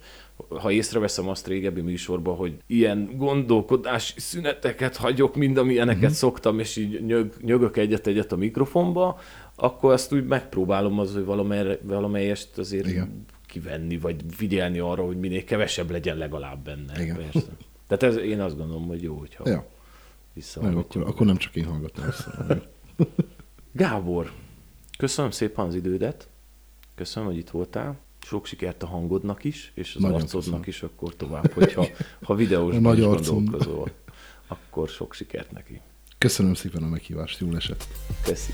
Speaker 1: ha észreveszem azt régebbi műsorban, hogy ilyen gondolkodási szüneteket hagyok, mind amilyeneket uh-huh. szoktam, és így nyög, nyögök egyet-egyet a mikrofonba, akkor azt úgy megpróbálom az, hogy valamely, valamelyest azért.
Speaker 2: Igen.
Speaker 1: kivenni, vagy figyelni arra, hogy minél kevesebb legyen legalább benne.
Speaker 2: Igen.
Speaker 1: Persze. Tehát ez, én azt gondolom, hogy jó, hogyha
Speaker 2: Ja,
Speaker 1: visszahallgatjuk.
Speaker 2: akkor, akkor nem csak én hallgatom össze. *laughs*
Speaker 1: Gábor, köszönöm szépen az idődet, köszönöm, hogy itt voltál, sok sikert a hangodnak is, és az
Speaker 2: Nagyon
Speaker 1: arcodnak
Speaker 2: köszönöm.
Speaker 1: is akkor tovább, hogyha ha videósban *laughs*
Speaker 2: A nagy
Speaker 1: is
Speaker 2: arcom.
Speaker 1: gondolkozol, akkor sok sikert neki.
Speaker 2: Köszönöm szépen a meghívást, jól esett.
Speaker 1: Köszi.